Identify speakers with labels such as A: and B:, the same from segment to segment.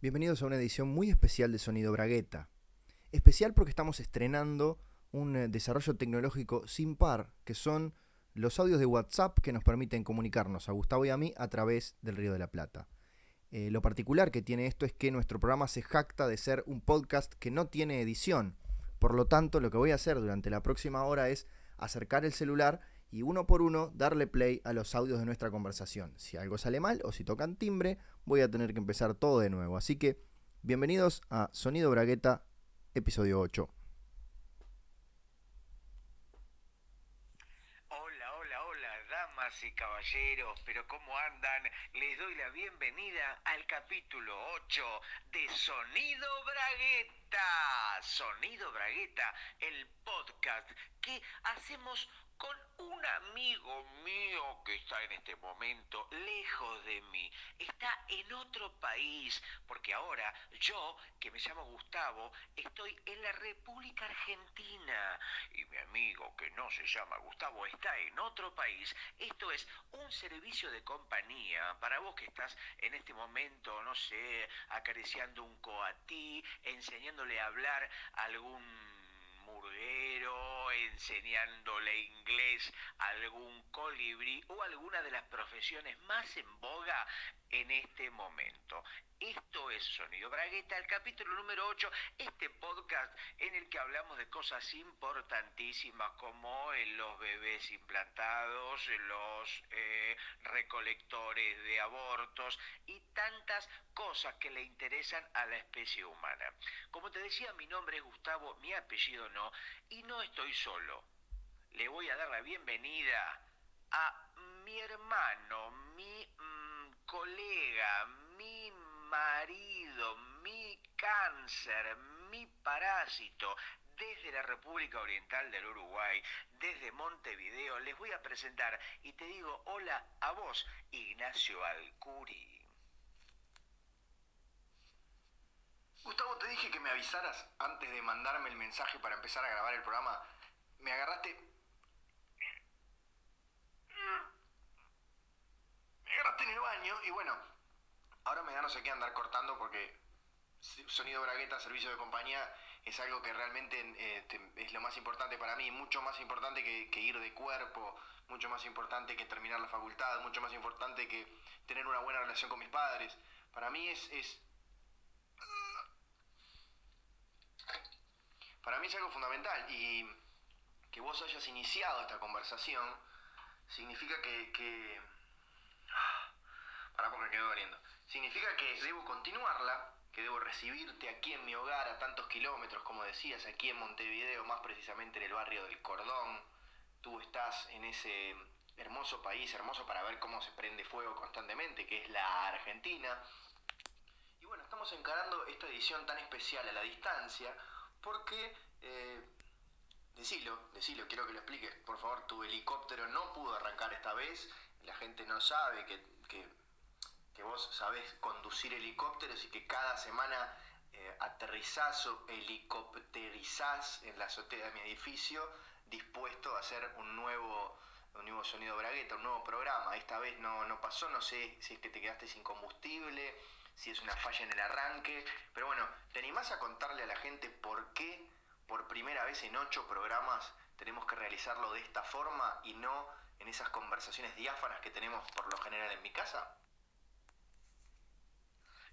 A: Bienvenidos a una edición muy especial de Sonido Bragueta. Especial porque estamos estrenando un eh, desarrollo tecnológico sin par, que son los audios de WhatsApp que nos permiten comunicarnos a Gustavo y a mí a través del Río de la Plata. Eh, lo particular que tiene esto es que nuestro programa se jacta de ser un podcast que no tiene edición. Por lo tanto, lo que voy a hacer durante la próxima hora es acercar el celular y uno por uno darle play a los audios de nuestra conversación. Si algo sale mal o si tocan timbre, voy a tener que empezar todo de nuevo. Así que, bienvenidos a Sonido Bragueta, episodio 8.
B: Hola, hola, hola, damas y caballeros, pero ¿cómo andan? Les doy la bienvenida al capítulo 8 de Sonido Bragueta. Sonido Bragueta, el podcast que hacemos con un amigo mío que está en este momento lejos de mí, está en otro país, porque ahora yo, que me llamo Gustavo, estoy en la República Argentina y mi amigo que no se llama Gustavo está en otro país. Esto es un servicio de compañía para vos que estás en este momento, no sé, acariciando un coatí, enseñándole a hablar a algún murguero, enseñándole inglés a algún colibrí o alguna de las profesiones más en boga en este momento. Esto es Sonido Bragueta, el capítulo número 8, este podcast en el que hablamos de cosas importantísimas como los bebés implantados, los eh, recolectores de abortos y tantas cosas que le interesan a la especie humana. Como te decía, mi nombre es Gustavo, mi apellido no, y no estoy solo. Le voy a dar la bienvenida a mi hermano, mi colega, mi marido, mi cáncer, mi parásito, desde la República Oriental del Uruguay, desde Montevideo, les voy a presentar y te digo hola a vos, Ignacio Alcuri.
C: Gustavo, te dije que me avisaras antes de mandarme el mensaje para empezar a grabar el programa. Me agarraste. Agarraste en el baño y bueno, ahora me da no sé qué andar cortando porque sonido bragueta, servicio de compañía, es algo que realmente eh, es lo más importante para mí, mucho más importante que, ir de cuerpo, mucho más importante que terminar la facultad, mucho más importante que tener una buena relación con mis padres. Para mí es, es para mí es algo fundamental y que vos hayas iniciado esta conversación significa que... que... Para porque quedo doliendo. Significa que debo continuarla, que debo recibirte aquí en mi hogar a tantos kilómetros, como decías, aquí en Montevideo, más precisamente en el barrio del Cordón. Tú estás en ese hermoso país, hermoso para ver cómo se prende fuego constantemente, que es la Argentina. Y bueno, estamos encarando esta edición tan especial a la distancia, porque, eh, decilo, decilo, quiero que lo expliques, por favor, tu helicóptero no pudo arrancar esta vez, la gente no sabe que, que, vos sabés conducir helicópteros y que cada semana eh, aterrizás o helicópterizás en la azotea de mi edificio, dispuesto a hacer un nuevo un nuevo sonido bragueta, un nuevo programa. Esta vez no, no pasó, no sé si es que te quedaste sin combustible, si es una falla en el arranque. Pero bueno, ¿te animás a contarle a la gente por qué por primera vez en ocho programas tenemos que realizarlo de esta forma y no en esas conversaciones diáfanas que tenemos por lo general en mi casa?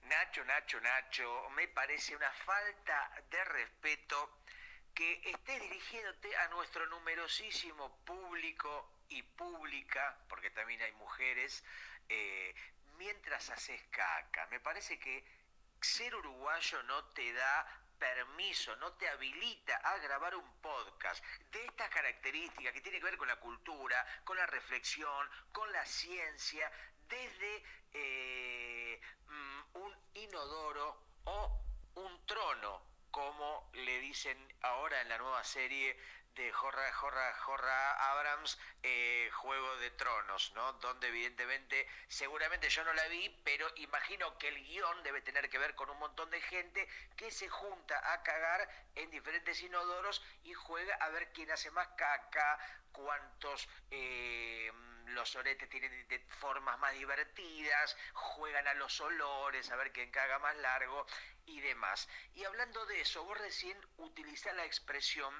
B: Nacho, Nacho, Nacho, me parece una falta de respeto que estés dirigiéndote a nuestro numerosísimo público y pública, porque también hay mujeres, eh, mientras haces caca. Me parece que ser uruguayo no te da permiso, no te habilita a grabar un podcast de estas características que tiene que ver con la cultura, con la reflexión, con la ciencia, desde eh, mm, un inodoro o un trono, como le dicen ahora en la nueva serie de Jorra, Jorra, Jorra Abrams, eh, Juego de Tronos, ¿no? Donde evidentemente, seguramente yo no la vi, pero imagino que el guion debe tener que ver con un montón de gente que se junta a cagar en diferentes inodoros y juega a ver quién hace más caca, cuántos... Eh, los oretes tienen formas más divertidas, juegan a los olores, a ver quién caga más largo y demás. Y hablando de eso, vos recién utilizás la expresión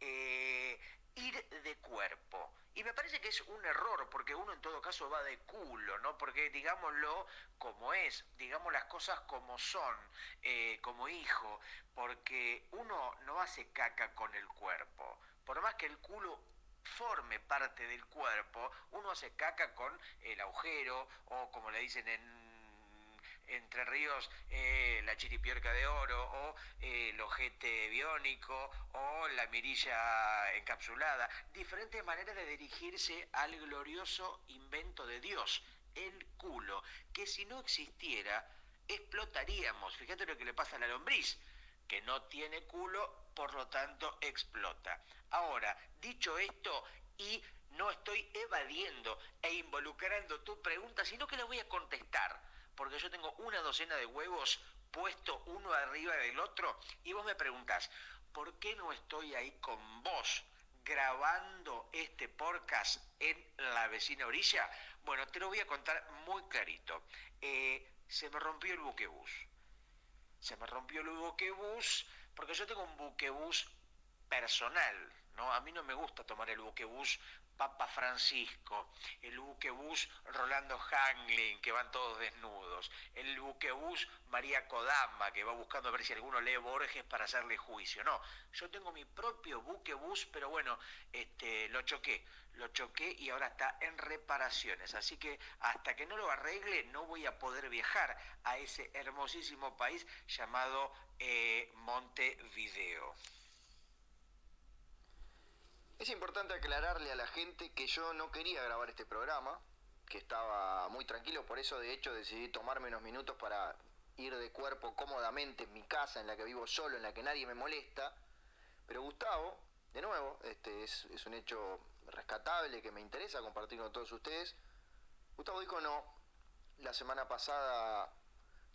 B: eh, ir de cuerpo. Y me parece que es un error, porque uno en todo caso va de culo, ¿no? Porque digámoslo como es, digamos las cosas como son, eh, como hijo, porque uno no hace caca con el cuerpo. Por más que el culo forme parte del cuerpo, uno hace caca con el agujero, o como le dicen en entre Ríos eh, la chiripierca de oro o eh, el ojete biónico o la mirilla encapsulada. Diferentes maneras de dirigirse al glorioso invento de Dios, el culo, que si no existiera explotaríamos. Fíjate lo que le pasa a la lombriz, que no tiene culo, por lo tanto explota. Ahora, dicho esto, y no estoy evadiendo e involucrando tu pregunta, sino que la voy a contestar porque yo tengo una docena de huevos puesto uno arriba del otro y vos me preguntás, ¿por qué no estoy ahí con vos grabando este podcast en la vecina orilla? Bueno, te lo voy a contar muy clarito. Eh, se me rompió el buquebús. Se me rompió el buquebús porque yo tengo un buquebús personal, A mí no me gusta tomar el buquebús Papa Francisco, el buquebús Rolando Hangling, que van todos desnudos, el buquebús María Kodama, que va buscando a ver si alguno lee Borges para hacerle juicio. No, yo tengo mi propio buquebús, pero bueno, este, lo choqué, lo choqué y ahora está en reparaciones. Así que hasta que no lo arregle no voy a poder viajar a ese hermosísimo país llamado eh, Montevideo.
C: Es importante aclararle a la gente que yo no quería grabar este programa, que estaba muy tranquilo, por eso de hecho decidí tomarme unos minutos para ir de cuerpo cómodamente en mi casa, en la que vivo solo, en la que nadie me molesta. Pero Gustavo, de nuevo, este es, es un hecho rescatable que me interesa compartir con todos ustedes. Gustavo dijo no, la semana pasada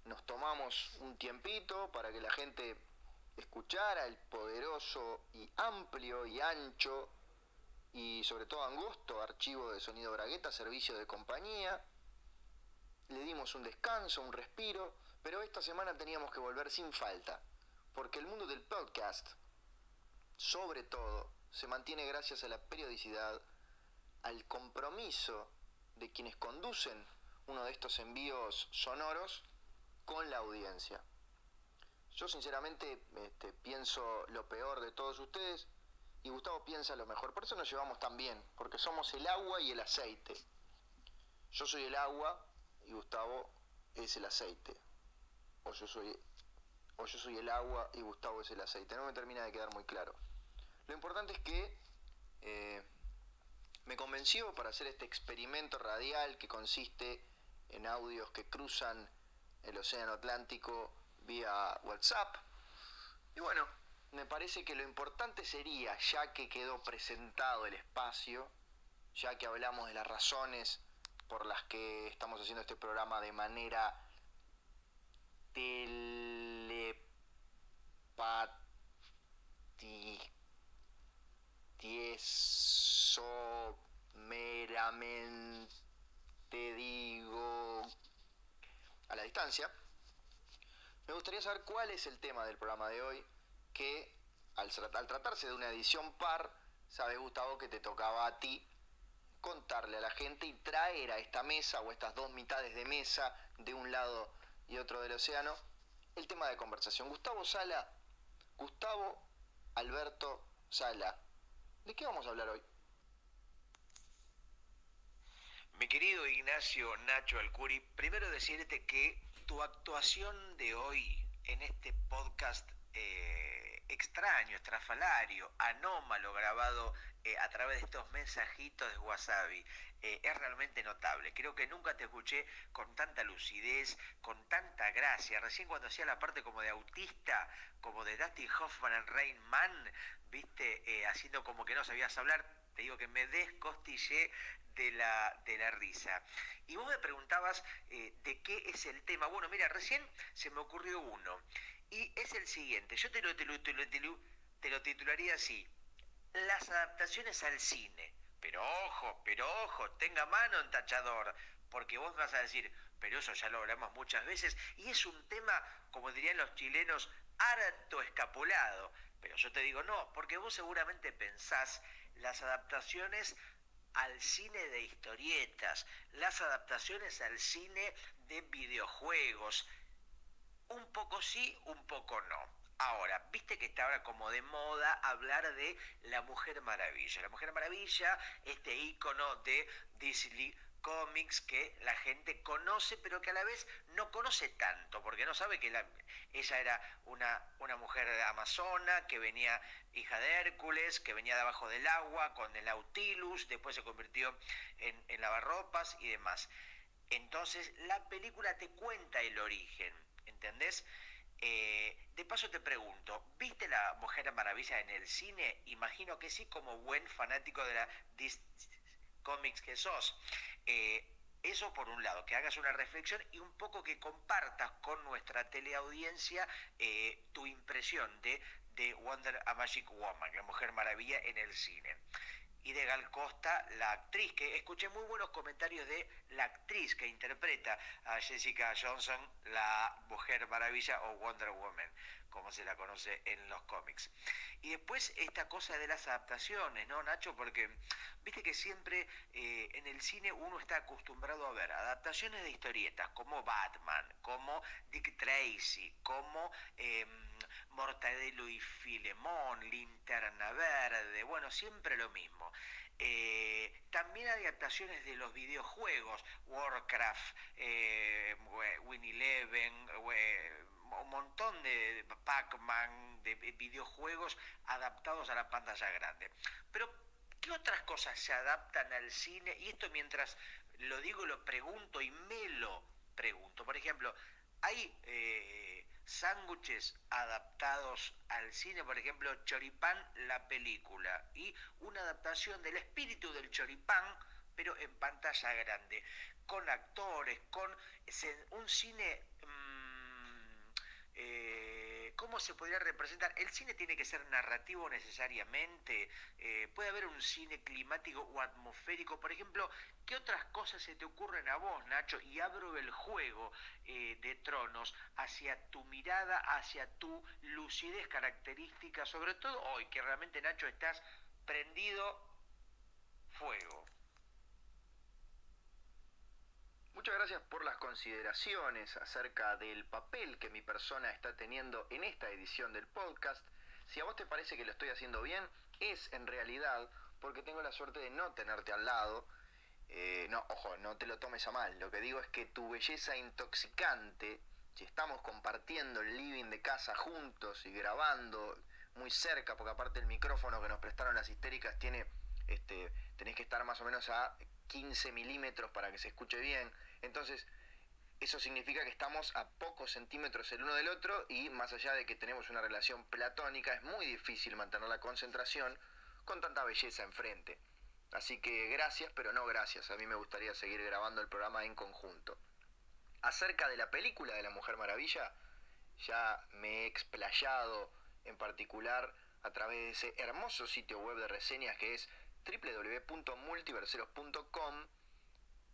C: nos tomamos un tiempito para que la gente escuchara el poderoso y amplio y ancho y sobre todo angosto archivo de sonido bragueta, servicio de compañía. Le dimos un descanso, un respiro, pero esta semana teníamos que volver sin falta, porque el mundo del podcast, sobre todo, se mantiene gracias a la periodicidad, al compromiso de quienes conducen uno de estos envíos sonoros con la audiencia. Yo sinceramente este, pienso lo peor de todos ustedes y Gustavo piensa lo mejor. Por eso nos llevamos tan bien, porque somos el agua y el aceite. Yo soy el agua y Gustavo es el aceite. O yo soy, o yo soy el agua y Gustavo es el aceite. No me termina de quedar muy claro. Lo importante es que eh, me convenció para hacer este experimento radial que consiste en audios que cruzan el Océano Atlántico vía WhatsApp. Y bueno, me parece que lo importante sería, ya que quedó presentado el espacio, ya que hablamos de las razones por las que estamos haciendo este programa de manera telepático, meramente digo, a la distancia, me gustaría saber cuál es el tema del programa de hoy, que al, tratarse de una edición par, sabes Gustavo que te tocaba a ti contarle a la gente y traer a esta mesa o estas dos mitades de mesa de un lado y otro del océano el tema de conversación. Gustavo Sala, Gustavo Alberto Sala, ¿de qué vamos a hablar hoy?
B: Mi querido Ignacio Nacho Alcuri, primero decirte que tu actuación de hoy en este podcast eh, extraño, estrafalario, anómalo, grabado eh, a través de estos mensajitos de Wasabi, eh, es realmente notable. Creo que nunca te escuché con tanta lucidez, con tanta gracia. Recién cuando hacía la parte como de autista, como de Dustin Hoffman en Rain Man, viste, haciendo como que no sabías hablar, te digo que me descostillé de la, de la risa. Y vos me preguntabas eh, de qué es el tema. Bueno, mira, recién se me ocurrió uno. Y es el siguiente. Yo te lo, te lo, te lo, te lo, titularía así. Las adaptaciones al cine. Pero ojo, pero ojo, tenga mano en tachador, porque vos vas a decir, pero eso ya lo hablamos muchas veces, y es un tema, como dirían los chilenos, harto escapulado. Pero yo te digo no, porque vos seguramente pensás las adaptaciones al cine de historietas, las adaptaciones al cine de videojuegos. Un poco sí, un poco no. Ahora, viste que está ahora como de moda hablar de la Mujer Maravilla. La Mujer Maravilla, este ícono de Disney cómics que la gente conoce, pero que a la vez no conoce tanto, porque no sabe que ella era una, una mujer amazona, que venía hija de Hércules, que venía de abajo del agua con el Nautilus, después se convirtió en, en lavarropas y demás. Entonces, la película te cuenta el origen, ¿entendés? Eh, de paso te pregunto, ¿viste la Mujer Maravilla en el cine? Imagino que sí, como buen fanático de la Disney Comics que sos. Eh, eso por un lado, que hagas una reflexión y un poco que compartas con nuestra teleaudiencia eh, tu impresión de, de Wonder a Magic Woman, la Mujer Maravilla en el cine. Y de Gal Costa, la actriz, que escuché muy buenos comentarios de la actriz que interpreta a Jessica Johnson, la Mujer Maravilla o Wonder Woman como se la conoce en los cómics. Y después esta cosa de las adaptaciones, ¿no, Nacho? Porque viste que siempre eh, en el cine uno está acostumbrado a ver adaptaciones de historietas como Batman, como Dick Tracy, como eh, Mortadelo y Filemón, Linterna Verde, bueno, siempre lo mismo. Eh, también adaptaciones de los videojuegos, Warcraft, eh, Win Eleven, un montón de Pac-Man, de videojuegos adaptados a la pantalla grande. Pero, ¿qué otras cosas se adaptan al cine? Y esto mientras lo digo, lo pregunto y me lo pregunto. Por ejemplo, hay eh, sándwiches adaptados al cine, por ejemplo, Choripán, la película, y una adaptación del espíritu del Choripán, pero en pantalla grande, con actores, con un cine eh, ¿Cómo se podría representar? ¿El cine tiene que ser narrativo necesariamente? Eh, ¿Puede haber un cine climático o atmosférico? Por ejemplo, ¿qué otras cosas se te ocurren a vos, Nacho? Y abro el juego eh, de tronos hacia tu mirada, hacia tu lucidez característica, sobre todo hoy, que realmente, Nacho, estás prendido fuego.
C: Muchas gracias por las consideraciones acerca del papel que mi persona está teniendo en esta edición del podcast. Si a vos te parece que lo estoy haciendo bien, es en realidad porque tengo la suerte de no tenerte al lado. Eh, no, ojo, no te lo tomes a mal. Lo que digo es que tu belleza intoxicante, si estamos compartiendo el living de casa juntos y grabando muy cerca, porque aparte el micrófono que nos prestaron las histéricas tiene, este, tenés que estar más o menos a 15 milímetros para que se escuche bien. Entonces, eso significa que estamos a pocos centímetros el uno del otro y más allá de que tenemos una relación platónica, es muy difícil mantener la concentración con tanta belleza enfrente. Así que gracias, pero no gracias. A mí me gustaría seguir grabando el programa en conjunto. Acerca de la película de la Mujer Maravilla, ya me he explayado en particular a través de ese hermoso sitio web de reseñas que es www.multiverseros.com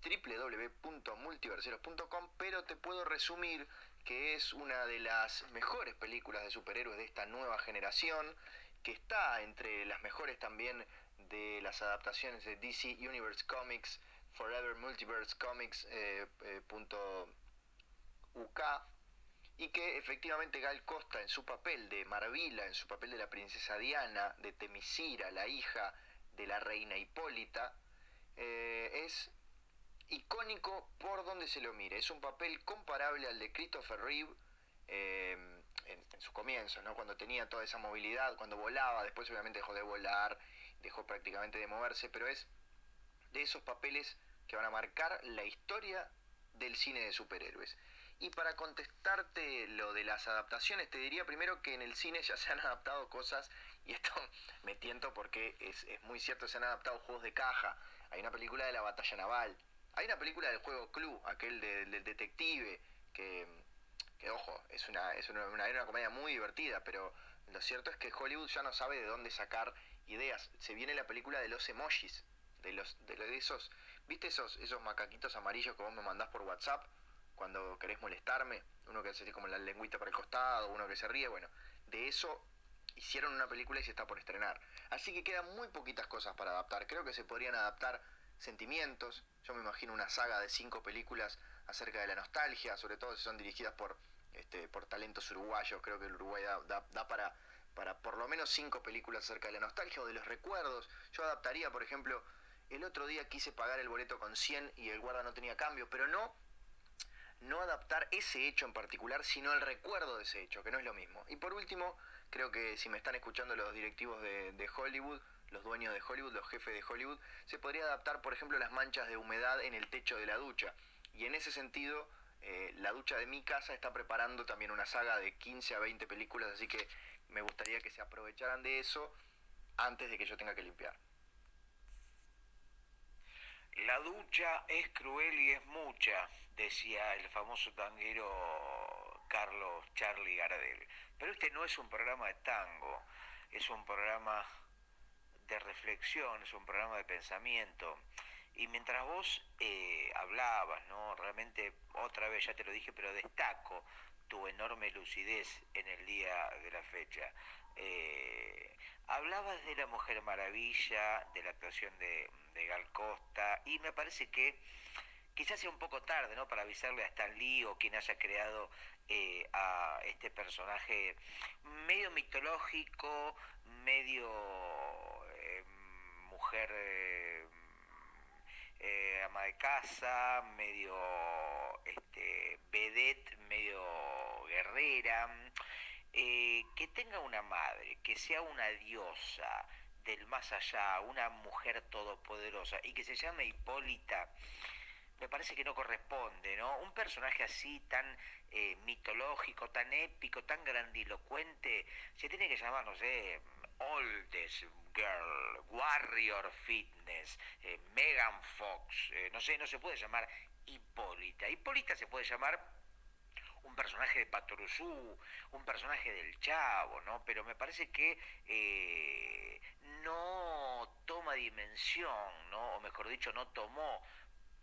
C: www.multiverseros.com pero te puedo resumir que es una de las mejores películas de superhéroes de esta nueva generación, que está entre las mejores también de las adaptaciones de DC Universe Comics, Forever Multiverse Comics, eh, eh, UK, y que efectivamente Gal Costa en su papel de Maravilla, en su papel de la princesa Diana, de Temisira, la hija de la reina Hipólita, eh, es icónico por donde se lo mire. Es un papel comparable al de Christopher Reeve eh, en, su comienzo, ¿no? cuando tenía toda esa movilidad, cuando volaba, después obviamente dejó de volar, dejó prácticamente de moverse, pero es de esos papeles que van a marcar la historia del cine de superhéroes. Y para contestarte lo de las adaptaciones, te diría primero que en el cine ya se han adaptado cosas, y esto me tiento porque es, muy cierto, se han adaptado juegos de caja. Hay una película de la batalla naval, hay una película del juego Club, aquel del detective, que, ojo, es, una, es una, una, comedia muy divertida, pero lo cierto es que Hollywood ya no sabe de dónde sacar ideas. Se viene la película de los emojis, de los de, esos, ¿viste esos esos macaquitos amarillos que vos me mandás por WhatsApp cuando querés molestarme? Uno que se como la lengüita para el costado, uno que se ríe, bueno, de eso hicieron una película y se está por estrenar. Así que quedan muy poquitas cosas para adaptar. Creo que se podrían adaptar sentimientos. Yo me imagino una saga de cinco películas acerca de la nostalgia, sobre todo si son dirigidas por, este, por talentos uruguayos. Creo que el Uruguay da, da, para, para por lo menos cinco películas acerca de la nostalgia o de los recuerdos. Yo adaptaría, por ejemplo, el otro día quise pagar el boleto con 100 y el guarda no tenía cambio, pero no no adaptar ese hecho en particular, sino el recuerdo de ese hecho, que no es lo mismo. Y por último, creo que si me están escuchando los directivos de, de Hollywood, los dueños de Hollywood, los jefes de Hollywood, se podría adaptar, por ejemplo, las manchas de humedad en el techo de la ducha. Y en ese sentido, eh, la ducha de mi casa está preparando también una saga de 15 a 20 películas, así que me gustaría que se aprovecharan de eso antes de que yo tenga que limpiar.
B: La ducha es cruel y es mucha, decía el famoso tanguero Carlos Charlie Gardel. Pero este no es un programa de tango, es un programa de reflexión, es un programa de pensamiento. Y mientras vos eh, hablabas, ¿no? Realmente, otra vez ya te lo dije, pero destaco tu enorme lucidez en el día de la fecha. Eh, hablabas de la Mujer Maravilla, de la actuación de, Gal Costa, y me parece que quizás sea un poco tarde, ¿no? Para avisarle a Stan Lee o quien haya creado eh, a este personaje medio mitológico, medio mujer eh, ama de casa, medio este, vedette, medio guerrera, eh, que tenga una madre, que sea una diosa del más allá, una mujer todopoderosa y que se llame Hipólita, me parece que no corresponde, ¿no? Un personaje así tan eh, mitológico, tan épico, tan grandilocuente, se tiene que llamar, no sé, Oldest Girl, Warrior Fitness, eh, Megan Fox, eh, no sé, no se puede llamar Hipólita. Hipólita se puede llamar un personaje de Patoruzú, un personaje del Chavo, ¿no? Pero me parece que eh, no toma dimensión, ¿no? O mejor dicho, no tomó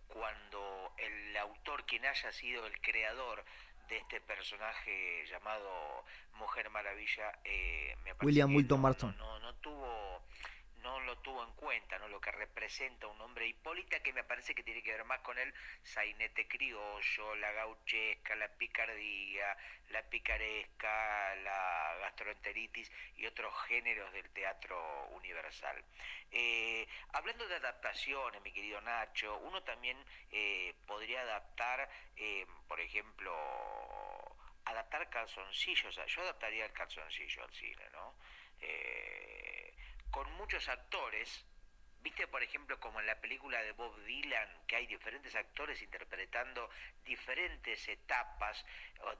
B: cuando el autor, quien haya sido el creador de este personaje llamado Mujer Maravilla, eh, me
A: William Wilton Marston.
B: No, no, tuvo no lo tuvo en cuenta, ¿no? Lo que representa un hombre Hipólita que me parece que tiene que ver más con el sainete criollo, la gauchesca, la picardía, la picaresca, la gastroenteritis y otros géneros del teatro universal. Eh, hablando de adaptaciones, mi querido Nacho, uno también eh, podría adaptar, eh, por ejemplo, adaptar calzoncillos, yo adaptaría el calzoncillo al cine, ¿no? Con muchos actores, Viste, por ejemplo, como en la película de Bob Dylan, que hay diferentes actores interpretando diferentes etapas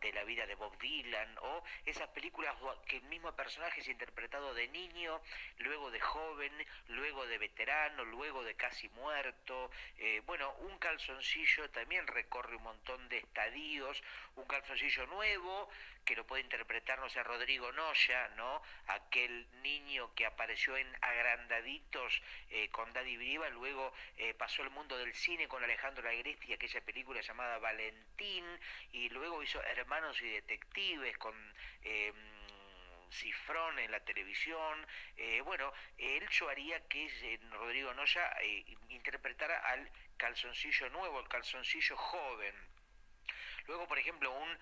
B: de la vida de Bob Dylan, o esas películas que el mismo personaje es interpretado de niño, luego de joven, luego de veterano, luego de casi muerto. Eh, bueno, un calzoncillo también recorre un montón de estadios, un calzoncillo nuevo que lo puede interpretar, no sé, Rodrigo Noya, ¿no? Aquel niño que apareció en Agrandaditos eh, con Daddy Briva, luego eh, pasó el mundo del cine con Alejandro Agresti, aquella película llamada Valentín, y luego hizo Hermanos y Detectives con... Eh, Cifrón en la televisión. bueno, él yo haría que Rodrigo Noya interpretara al calzoncillo nuevo, el calzoncillo joven. Luego, por ejemplo, un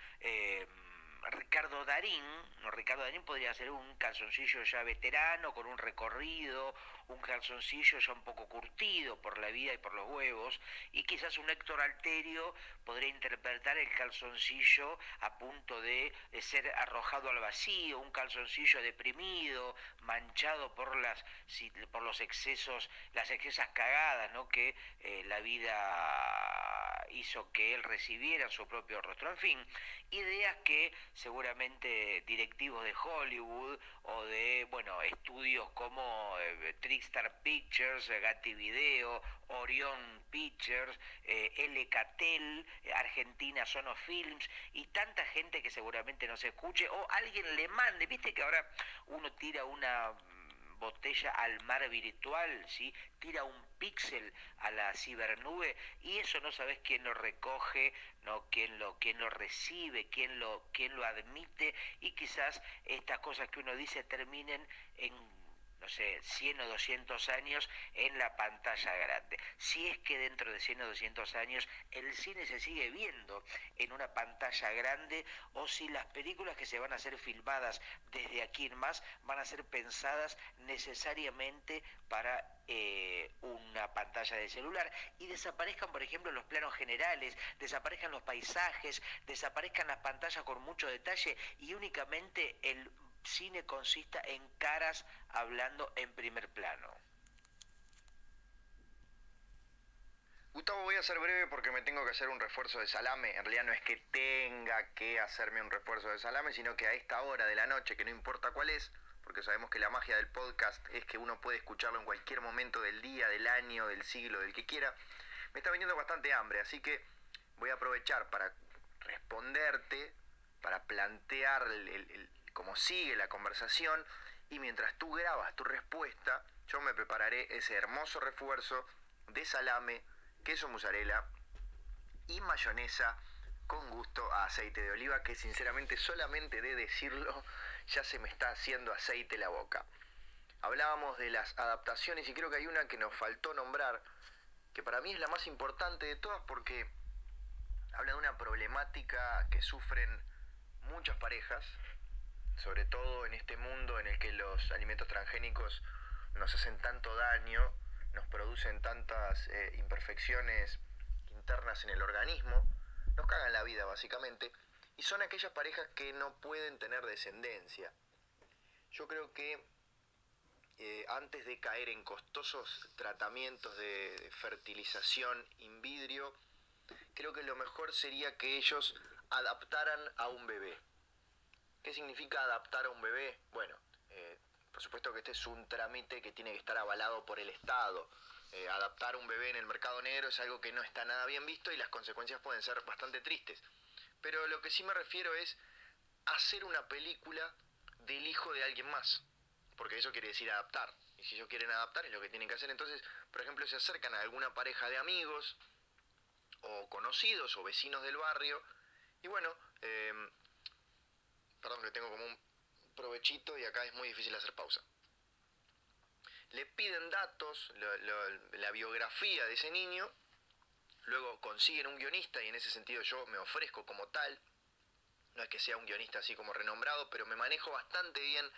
B: Ricardo Darín, no, Ricardo Darín podría ser un calzoncillo ya veterano, con un recorrido, un calzoncillo ya un poco curtido por la vida y por los huevos, y quizás un Héctor Alterio podría interpretar el calzoncillo a punto de, ser arrojado al vacío, un calzoncillo deprimido, manchado por las por los excesos, las excesas cagadas, ¿no? que eh, la vida hizo que él recibiera su propio rostro. En fin, ideas que seguramente directivos de Hollywood o de, bueno, estudios como eh, Trickstar Pictures, Gatti Video, Orion Pictures, eh, LKTEL, Argentina Sono Films y tanta gente que seguramente no se escuche o alguien le mande, viste que ahora uno tira una botella al mar virtual, ¿sí? tira un píxel a la cibernube y eso no sabes quién lo recoge, no quién lo quién lo recibe, quién lo quién lo admite y quizás estas cosas que uno dice terminen en no sé, 100 o 200 años en la pantalla grande. Si es que dentro de 100 o 200 años el cine se sigue viendo en una pantalla grande o si las películas que se van a ser filmadas desde aquí en más van a ser pensadas necesariamente para eh, una pantalla de celular y desaparezcan, por ejemplo, los planos generales, desaparezcan los paisajes, desaparezcan las pantallas con mucho detalle y únicamente el cine consista en caras hablando en primer plano.
C: Gustavo, voy a ser breve porque me tengo que hacer un refuerzo de salame. En realidad no es que tenga que hacerme un refuerzo de salame, sino que a esta hora de la noche, que no importa cuál es, porque sabemos que la magia del podcast es que uno puede escucharlo en cualquier momento del día, del año, del siglo, del que quiera, me está viniendo bastante hambre, así que voy a aprovechar para responderte, para plantear el, cómo sigue la conversación y mientras tú grabas tu respuesta, yo me prepararé ese hermoso refuerzo de salame, queso mozzarella y mayonesa con gusto a aceite de oliva que sinceramente solamente de decirlo ya se me está haciendo aceite la boca. Hablábamos de las adaptaciones y creo que hay una que nos faltó nombrar, que para mí es la más importante de todas porque habla de una problemática que sufren muchas parejas, sobre todo en este mundo en el que los alimentos transgénicos nos hacen tanto daño, nos producen tantas eh, imperfecciones internas en el organismo, nos cagan la vida básicamente, y son aquellas parejas que no pueden tener descendencia. Yo creo que eh, antes de caer en costosos tratamientos de fertilización in vidrio, creo que lo mejor sería que ellos adaptaran a un bebé. ¿Qué significa adaptar a un bebé? Bueno, eh, por supuesto que este es un trámite que tiene que estar avalado por el Estado. Eh, adaptar a un bebé en el mercado negro es algo que no está nada bien visto y las consecuencias pueden ser bastante tristes. Pero lo que sí me refiero es hacer una película del hijo de alguien más. Porque eso quiere decir adaptar. Y si ellos quieren adaptar es lo que tienen que hacer. Entonces, por ejemplo, se acercan a alguna pareja de amigos o conocidos o vecinos del barrio. Y bueno, eh, Perdón que tengo como un provechito y acá es muy difícil hacer pausa. Le piden datos, la biografía de ese niño, luego consiguen un guionista y en ese sentido yo me ofrezco como tal. No es que sea un guionista así como renombrado, pero me manejo bastante bien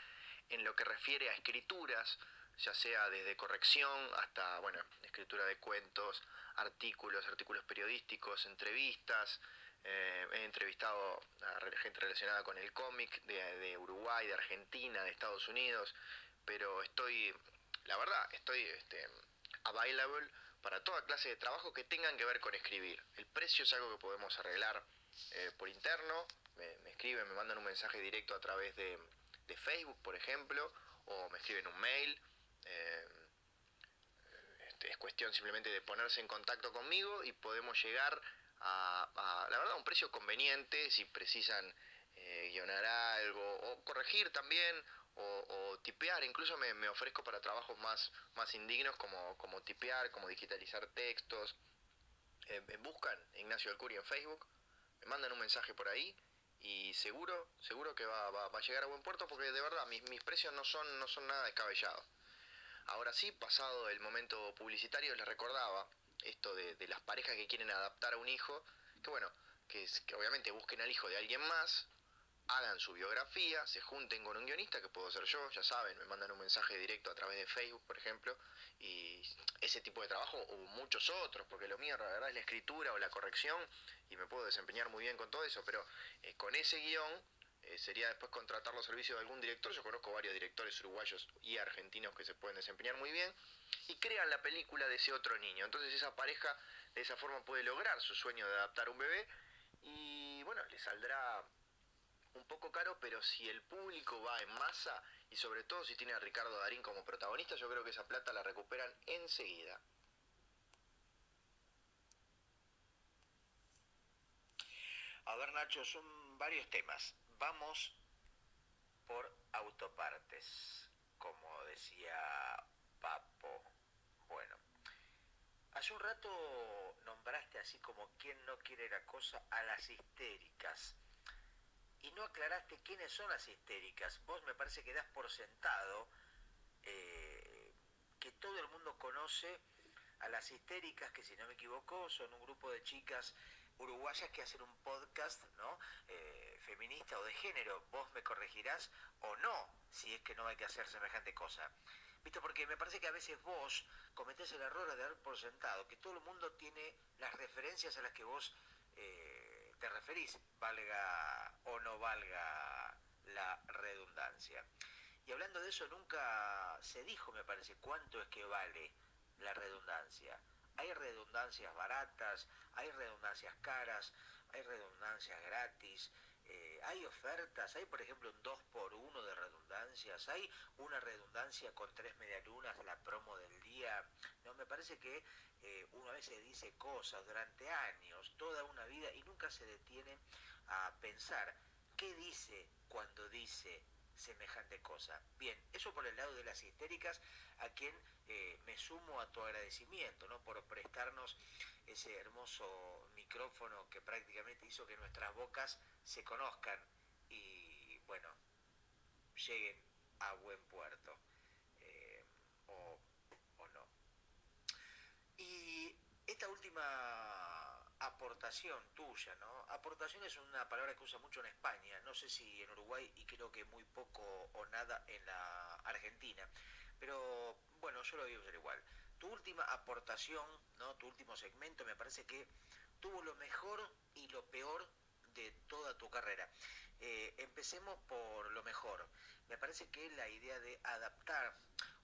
C: en lo que refiere a escrituras, ya sea desde corrección hasta, bueno, escritura de cuentos, artículos, artículos periodísticos, entrevistas, eh, he entrevistado a gente relacionada con el cómic de, Uruguay, de Argentina, de Estados Unidos, pero estoy, la verdad, estoy este, available para toda clase de trabajo que tengan que ver con escribir. El precio es algo que podemos arreglar eh, por interno, me, escriben, me mandan un mensaje directo a través de, Facebook, por ejemplo, o me escriben un mail. Eh, este, es cuestión simplemente de ponerse en contacto conmigo y podemos llegar a, la verdad, un precio conveniente si precisan eh, guionar algo o corregir también o, tipear. Incluso me, ofrezco para trabajos más, más indignos como, como tipear, como digitalizar textos. Eh, buscan Ignacio Alcuri en Facebook, me mandan un mensaje por ahí y seguro, seguro que va, va, a llegar a buen puerto porque de verdad mis, mis precios no son, no son nada descabellados. Ahora sí, pasado el momento publicitario, les recordaba esto de, las parejas que quieren adaptar a un hijo, que bueno, que, que obviamente busquen al hijo de alguien más, hagan su biografía, se junten con un guionista, que puedo ser yo, ya saben, me mandan un mensaje directo a través de Facebook, por ejemplo, y ese tipo de trabajo, o muchos otros, porque lo mío, la verdad, es la escritura o la corrección, y me puedo desempeñar muy bien con todo eso, pero eh, con ese guion eh, sería después contratar los servicios de algún director. Yo conozco varios directores uruguayos y argentinos que se pueden desempeñar muy bien y crean la película de ese otro niño. Entonces esa pareja de esa forma puede lograr su sueño de adaptar un bebé y bueno, le saldrá un poco caro, pero si el público va en masa y sobre todo si tiene a Ricardo Darín como protagonista, yo creo que esa plata la recuperan enseguida.
B: A ver, Nacho, son varios temas. Vamos por autopartes. como decía Papo. Bueno, hace un rato nombraste así como quien no quiere la cosa a las histéricas. Y no aclaraste quiénes son las histéricas. Vos me parece que das por sentado eh, que todo el mundo conoce a las histéricas, que si no me equivoco son un grupo de chicas uruguayas que hacen un podcast, ¿no? Eh, feminista o de género. Vos me corregirás o no, si es que no hay que hacer semejante cosa. ¿Viste? Porque me parece que a veces vos cometés el error de dar por sentado que todo el mundo tiene las referencias a las que vos eh, te referís, valga o no valga la redundancia. Y hablando de eso, nunca se dijo, me parece, cuánto es que vale la redundancia. Hay redundancias baratas, hay redundancias caras, hay redundancias gratis, eh, hay ofertas, hay por ejemplo un 2 por 1 de redundancias, hay una redundancia con tres medialunas, la promo del día. No, me parece que eh, uno a veces dice cosas durante años, toda una vida, y nunca se detiene a pensar qué dice cuando dice semejante cosa. Bien, eso por el lado de las histéricas, a quien eh, me sumo a tu agradecimiento, ¿no? Por prestarnos ese hermoso micrófono que prácticamente hizo que nuestras bocas se conozcan y, bueno, lleguen a buen puerto. Eh, o, o no. Y esta última aportación tuya, ¿no? Aportación es una palabra que usa mucho en España, no sé si en Uruguay y creo que muy poco o nada en la Argentina, pero bueno, yo lo voy a igual. Tu última aportación, ¿no? Tu último segmento me parece que tuvo lo mejor y lo peor de toda tu carrera. Eh, empecemos por lo mejor. Me parece que la idea de adaptar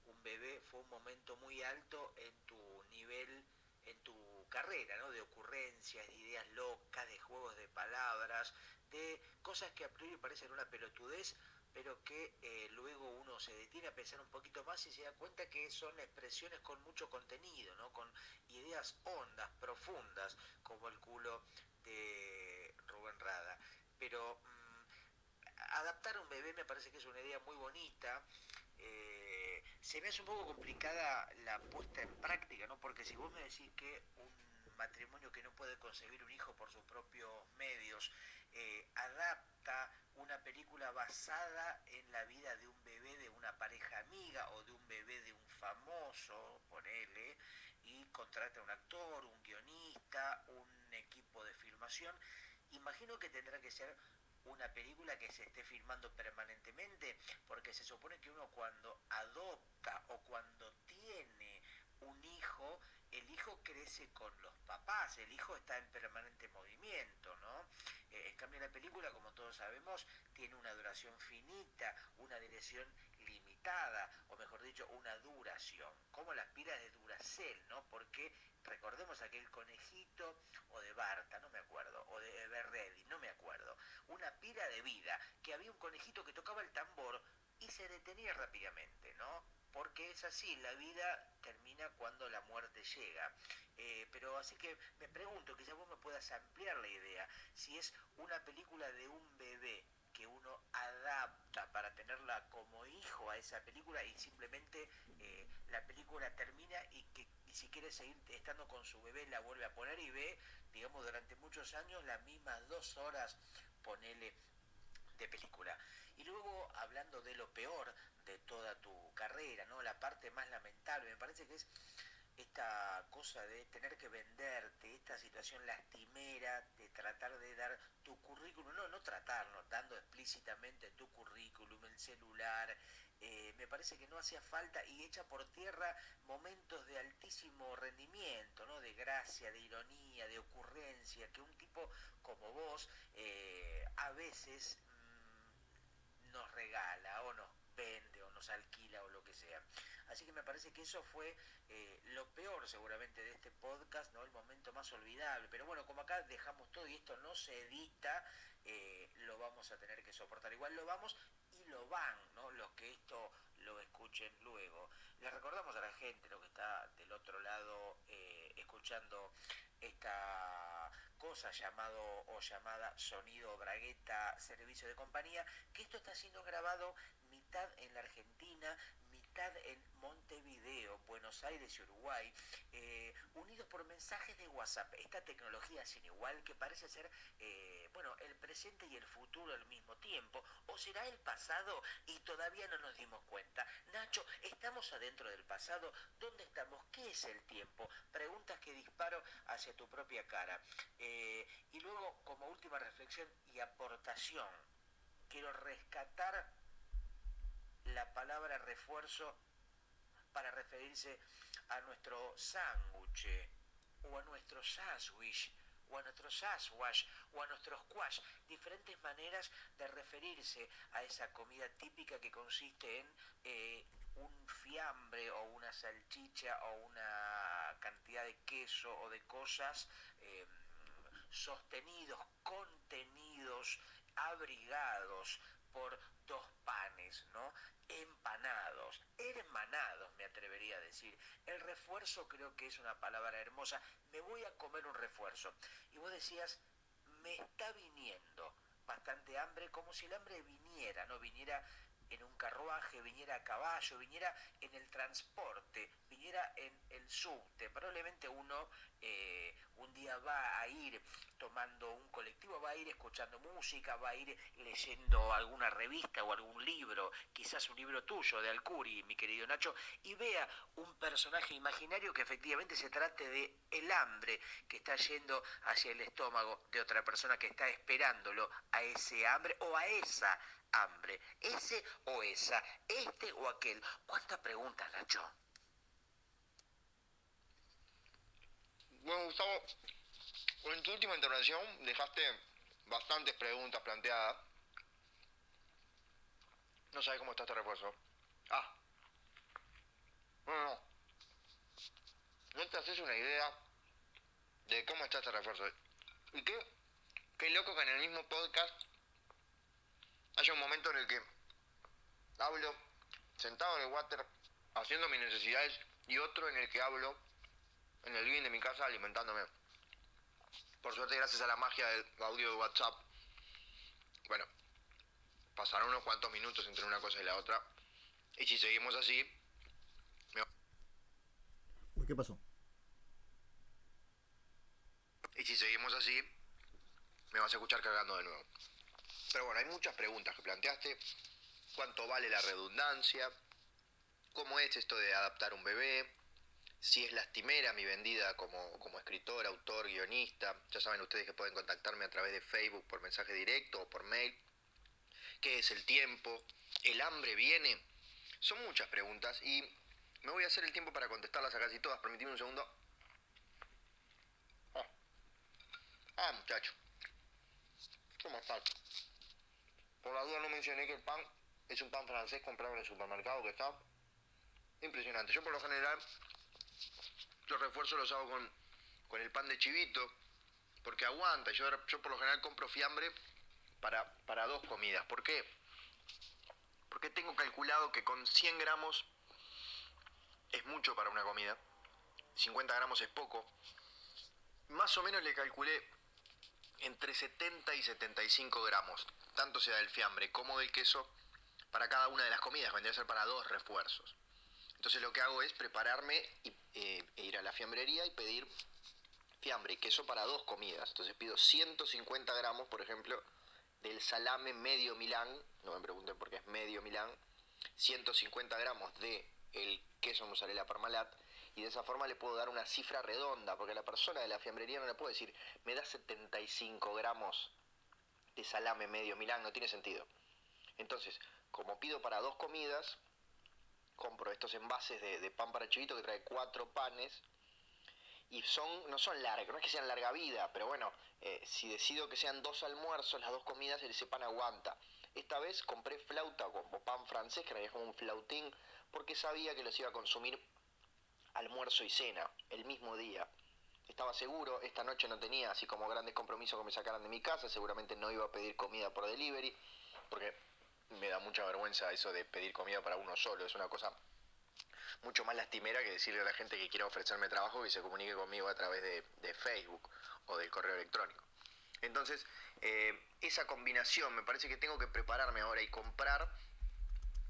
B: un bebé fue un momento muy alto en tu nivel en tu carrera, ¿no? De ocurrencias, de ideas locas, de juegos de palabras, de cosas que a priori parecen una pelotudez, pero que eh, luego uno se detiene a pensar un poquito más y se da cuenta que son expresiones con mucho contenido, ¿no? Con ideas hondas, profundas, como el culo de Rubén Rada. Pero mm, adaptar a un bebé me parece que es una idea muy bonita. Eh, se me hace un poco complicada la puesta en práctica, ¿no? Porque si vos me decís que un matrimonio que no puede concebir un hijo por sus propios medios eh, adapta una película basada en la vida de un bebé de una pareja amiga o de un bebé de un famoso, ponele, y contrata a un actor, un guionista, un equipo de filmación, imagino que tendrá que ser una película que se esté filmando permanentemente, porque se supone que uno cuando adopta o cuando tiene un hijo, el hijo crece con los papás, el hijo está en permanente movimiento, ¿no? Eh, en cambio la película, como todos sabemos, tiene una duración finita, una dirección limitada, o mejor dicho, una duración, como las pilas de Duracell, ¿no? Porque recordemos aquel conejito o de Barta, no me acuerdo, o de Berredi, no me acuerdo, una pila de vida, que había un conejito que tocaba el tambor y se detenía rápidamente, ¿no? Porque es así, la vida termina cuando la muerte llega. Eh, pero así que me pregunto, quizás vos me puedas ampliar la idea, si es una película de un bebé que uno adapta para tenerla como hijo a esa película y simplemente eh, la película termina y que si quiere seguir estando con su bebé la vuelve a poner y ve, digamos, durante muchos años las mismas dos horas, ponele de película. Y luego hablando de lo peor de toda tu carrera, ¿no? La parte más lamentable, me parece que es esta cosa de tener que venderte, esta situación lastimera de tratar de dar tu currículum, no, no tratarlo, dando explícitamente tu currículum, el celular, eh, me parece que no hacía falta y echa por tierra momentos de altísimo rendimiento, ¿no? de gracia, de ironía, de ocurrencia, que un tipo como vos eh, a veces mm, nos regala o nos vende o nos alquila o lo que sea. Así que me parece que eso fue eh, lo peor seguramente de este podcast, ¿no? El momento más olvidable. Pero bueno, como acá dejamos todo y esto no se edita, lo vamos a tener que soportar. Igual lo vamos lo van, ¿no? Los que esto lo escuchen luego. Les recordamos a la gente, lo que está del otro lado eh, escuchando esta cosa llamado o llamada sonido bragueta servicio de compañía, que esto está siendo grabado mitad en la Argentina, en Montevideo, Buenos Aires y Uruguay, eh, unidos por mensajes de WhatsApp. Esta tecnología sin igual que parece ser, eh, bueno, el presente y el futuro al mismo tiempo, o será el pasado y todavía no nos dimos cuenta. Nacho, ¿estamos adentro del pasado? ¿Dónde estamos? ¿Qué es el tiempo? Preguntas que disparo hacia tu propia cara. Eh, y luego, como última reflexión y aportación, quiero rescatar la palabra refuerzo para referirse a nuestro sándwich o a nuestro sandwich o a nuestro saswash o a nuestros squash, diferentes maneras de referirse a esa comida típica que consiste en eh, un fiambre o una salchicha o una cantidad de queso o de cosas eh, sostenidos, contenidos, abrigados por dos panes, ¿no? empanados, hermanados me atrevería a decir. El refuerzo creo que es una palabra hermosa. Me voy a comer un refuerzo. Y vos decías, me está viniendo bastante hambre, como si el hambre viniera, no viniera en un carruaje, viniera a caballo, viniera en el transporte, viniera en el subte. Probablemente uno eh, un día va a ir tomando un colectivo, va a ir escuchando música, va a ir leyendo alguna revista o algún libro, quizás un libro tuyo de Alcuri, mi querido Nacho, y vea un personaje imaginario que efectivamente se trate de el hambre que está yendo hacia el estómago de otra persona que está esperándolo a ese hambre o a esa hambre, ese o esa, este o aquel. ¿Cuántas preguntas, Nacho?
C: Bueno, Gustavo, en tu última intervención dejaste bastantes preguntas planteadas. No sabes cómo está este refuerzo. Ah. No, no. No te haces una idea de cómo está este refuerzo. Y qué, qué loco que en el mismo podcast haya un momento en el que hablo sentado en el water haciendo mis necesidades y otro en el que hablo en el living de mi casa alimentándome. Por suerte, gracias a la magia del audio de WhatsApp, bueno, pasaron unos cuantos minutos entre una cosa y la otra. Y si seguimos así...
D: Uy, ¿qué pasó?
C: Y si seguimos así, me vas a escuchar cargando de nuevo. Pero bueno, hay muchas preguntas que planteaste. ¿Cuánto vale la redundancia? ¿Cómo es esto de adaptar un bebé? Si es lastimera mi vendida como, como escritor, autor, guionista. Ya saben ustedes que pueden contactarme a través de Facebook por mensaje directo o por mail. ¿Qué es el tiempo? ¿El hambre viene? Son muchas preguntas y me voy a hacer el tiempo para contestarlas a casi todas. Permitime un segundo. Ah, ah muchacho. ¿Cómo estás? Por la duda no mencioné que el pan es un pan francés comprado en el supermercado que está impresionante. Yo por lo general los refuerzos los hago con, con el pan de chivito porque aguanta. Yo, por lo general compro fiambre para, para dos comidas. ¿Por qué? Porque tengo calculado que con 100 gramos es mucho para una comida. 50 gramos es poco. Más o menos le calculé entre 70 y 75 gramos, tanto sea del fiambre como del queso, para cada una de las comidas, vendría a ser para dos refuerzos. Entonces lo que hago es prepararme eh, e ir a la fiambrería y pedir fiambre y queso para dos comidas. Entonces pido 150 gramos, por ejemplo, del salame medio Milán, no me pregunten por qué es medio Milán, 150 gramos de el queso mozzarella parmalat y de esa forma le puedo dar una cifra redonda, porque la persona de la fiambrería no le puede decir, me da 75 gramos de salame medio Milán, no tiene sentido. Entonces, como pido para dos comidas, compro estos envases de, pan para chivito que trae cuatro panes, y son, no son largos, no es que sean larga vida, pero bueno, eh, si decido que sean dos almuerzos, las dos comidas, ese pan aguanta. Esta vez compré flauta como pan francés, que era como un flautín, porque sabía que los iba a consumir almuerzo y cena el mismo día. Estaba seguro, esta noche no tenía así como grandes compromisos que me sacaran de mi casa, seguramente no iba a pedir comida por delivery, porque me da mucha vergüenza eso de pedir comida para uno solo, es una cosa mucho más lastimera que decirle a la gente que quiera ofrecerme trabajo y se comunique conmigo a través de, Facebook o del correo electrónico. Entonces, eh, esa combinación, me parece que tengo que prepararme ahora y comprar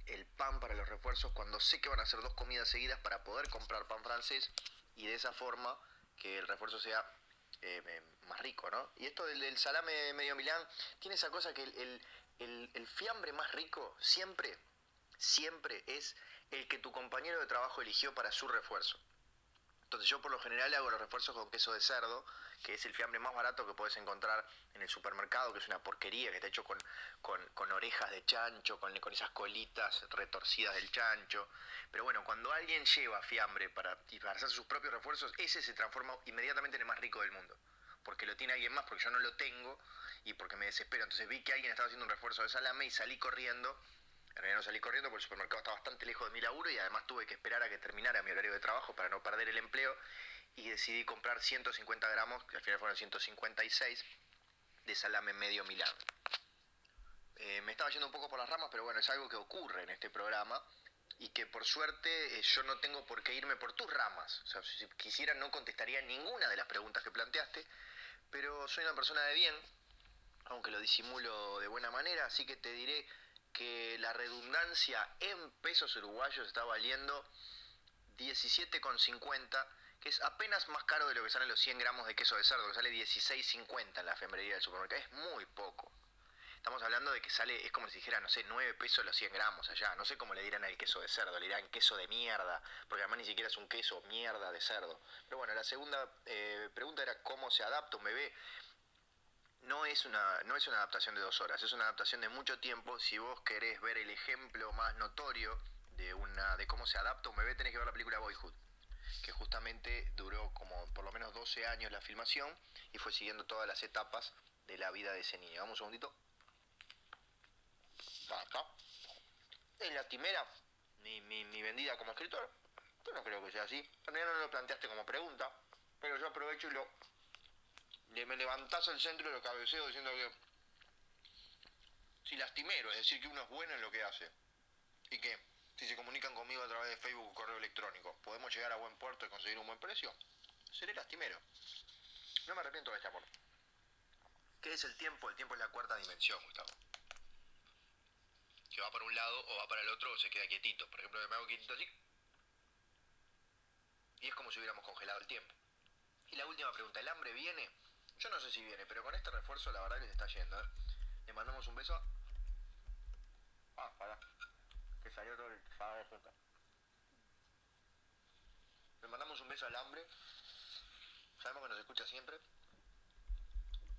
C: el pan para los refuerzos cuando sé que van a ser dos comidas seguidas para poder comprar pan francés y de esa forma que el refuerzo sea eh, más rico, ¿no? Y esto del, salame medio Milán tiene esa cosa que el, fiambre más rico siempre, siempre es el que tu compañero de trabajo eligió para su refuerzo. Entonces yo por lo general hago los refuerzos con queso de cerdo, que es el fiambre más barato que puedes encontrar en el supermercado, que es una porquería, que está hecho con, con, orejas de chancho, con, con, esas colitas retorcidas del chancho. Pero bueno, cuando alguien lleva fiambre para, para hacer sus propios refuerzos, ese se transforma inmediatamente en el más rico del mundo. Porque lo tiene alguien más, porque yo no lo tengo y porque me desespero. Entonces vi que alguien estaba haciendo un refuerzo de salame y salí corriendo en realidad no salí corriendo porque el supermercado está bastante lejos de mi laburo y además tuve que esperar a que terminara mi horario de trabajo para no perder el empleo y decidí comprar 150 gramos, que al final fueron 156, de salame medio Milán. Eh, me estaba yendo un poco por las ramas, pero bueno, es algo que ocurre en este programa y que por suerte eh, yo no tengo por qué irme por tus ramas. O sea, si quisiera no contestaría ninguna de las preguntas que planteaste, pero soy una persona de bien, aunque lo disimulo de buena manera, así que te diré que la redundancia en pesos uruguayos está valiendo 17,50, que es apenas más caro de lo que salen los 100 gramos de queso de cerdo, que sale 16,50 en la fembrería del supermercado. Es muy poco. Estamos hablando de que sale, es como si dijera, no sé, 9 pesos los 100 gramos allá. No sé cómo le dirán al queso de cerdo, le dirán queso de mierda, porque además ni siquiera es un queso mierda de cerdo. Pero bueno, la segunda eh, pregunta era cómo se adapta un bebé no es, una, no es una adaptación de dos horas, es una adaptación de mucho tiempo. Si vos querés ver el ejemplo más notorio de, una, de cómo se adapta un bebé, tenés que ver la película Boyhood, que justamente duró como por lo menos 12 años la filmación y fue siguiendo todas las etapas de la vida de ese niño. Vamos un segundito. Acá. Es lastimera mi, mi, mi vendida como escritor. Yo no creo que sea así. En no lo planteaste como pregunta, pero yo aprovecho y lo le me levantás al centro y lo cabeceo diciendo que si lastimero, es decir, que uno es bueno en lo que hace. Y que si se comunican conmigo a través de Facebook o correo electrónico, podemos llegar a buen puerto y conseguir un buen precio, seré lastimero. No me arrepiento de este amor. ¿Qué es el tiempo? El tiempo es la cuarta dimensión, Gustavo. Que va para un lado o va para el otro o se queda quietito. Por ejemplo, me hago quietito así. Y es como si hubiéramos congelado el tiempo. Y la última pregunta, ¿el hambre viene? Yo no sé si viene, pero con este refuerzo la verdad que está yendo. ¿eh? Le mandamos un beso. Ah, para. Que salió todo el de fruta. Le mandamos un beso al hambre. Sabemos que nos escucha siempre.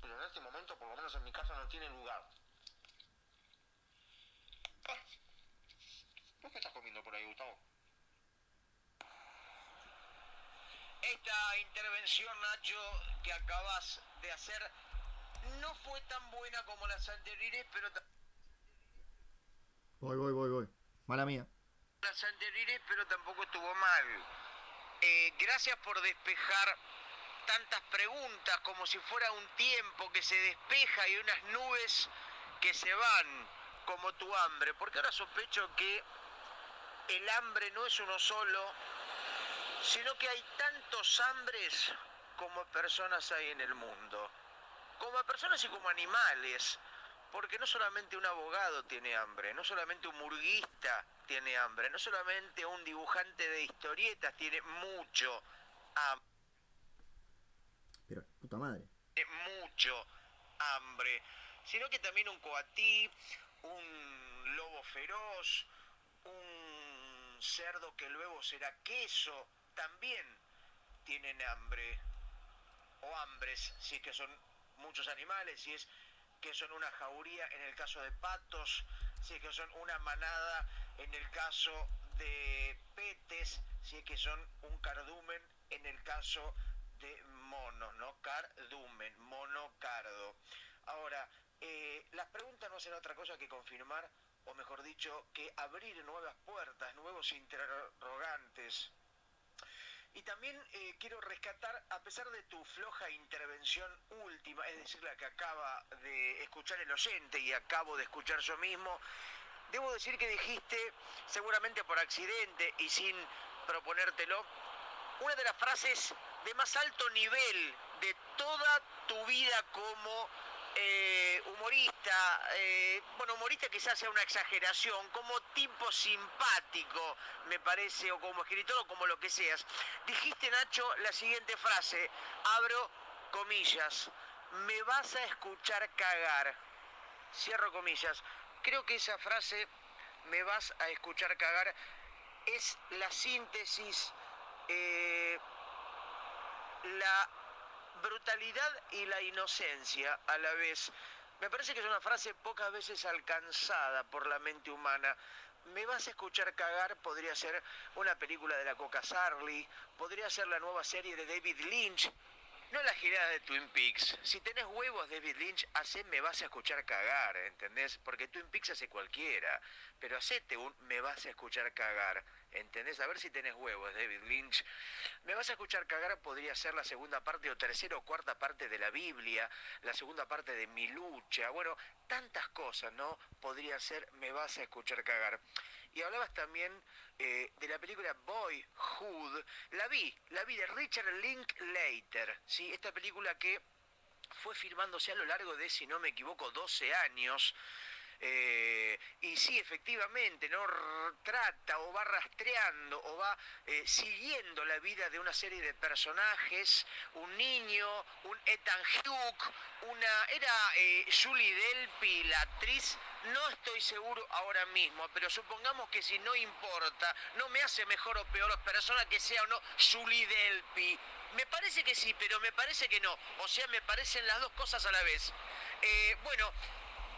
C: Pero en este momento, por lo menos en mi casa, no tiene lugar. Ah. ¿Qué estás comiendo por ahí, Gustavo?
B: Esta intervención, Nacho, que acabas de hacer, no fue tan buena como las anteriores, pero...
E: Voy, voy, voy, voy. Mala mía.
B: Las anteriores, pero tampoco estuvo mal. Eh, gracias por despejar tantas preguntas como si fuera un tiempo que se despeja y unas nubes que se van como tu hambre. Porque ahora sospecho que el hambre no es uno solo, sino que hay tantos hambres como personas hay en el mundo, como personas y como animales, porque no solamente un abogado tiene hambre, no solamente un murguista tiene hambre, no solamente un dibujante de historietas tiene mucho hambre.
E: Pero, puta madre.
B: Mucho hambre, sino que también un coatí, un lobo feroz, un cerdo que luego será queso, también tienen hambre o hambres, si es que son muchos animales, si es que son una jauría en el caso de patos, si es que son una manada en el caso de petes, si es que son un cardumen en el caso de monos, ¿no? Cardumen, monocardo. Ahora, eh, las preguntas no hacen otra cosa que confirmar, o mejor dicho, que abrir nuevas puertas, nuevos interrogantes, y también eh, quiero rescatar, a pesar de tu floja intervención última, es decir, la que acaba de escuchar el oyente y acabo de escuchar yo mismo, debo decir que dijiste, seguramente por accidente y sin proponértelo, una de las frases de más alto nivel de toda tu vida como eh, humorista, eh, bueno, humorista quizás sea una exageración, como tipo simpático, me parece, o como escritor o como lo que seas. Dijiste, Nacho, la siguiente frase, abro comillas, me vas a escuchar cagar, cierro comillas. Creo que esa frase, me vas a escuchar cagar, es la síntesis, eh, la brutalidad y la inocencia a la vez. Me parece que es una frase pocas veces alcanzada por la mente humana. Me vas a escuchar cagar podría ser una película de la Coca Sarli, podría ser la nueva serie de David Lynch, no la girada de Twin Peaks. Si tenés huevos, David Lynch, hacé me vas a escuchar cagar, ¿entendés? Porque Twin Peaks hace cualquiera. Pero hacete un me vas a escuchar cagar, ¿entendés? A ver si tenés huevos, David Lynch. Me vas a escuchar cagar podría ser la segunda parte o tercera o cuarta parte de la Biblia, la segunda parte de mi lucha. Bueno, tantas cosas, ¿no? Podría ser me vas a escuchar cagar. Y hablabas también eh, de la película Boyhood. La vi, la vi de Richard Linklater. ¿sí? Esta película que fue filmándose a lo largo de, si no me equivoco, 12 años. Eh, y sí, efectivamente, ¿no? trata o va rastreando o va eh, siguiendo la vida de una serie de personajes, un niño, un Ethan Hugh, una era eh, Julie Delpy, la actriz, no estoy seguro ahora mismo, pero supongamos que si no importa, no me hace mejor o peor persona que sea o no Julie Delpy. Me parece que sí, pero me parece que no. O sea, me parecen las dos cosas a la vez. bueno,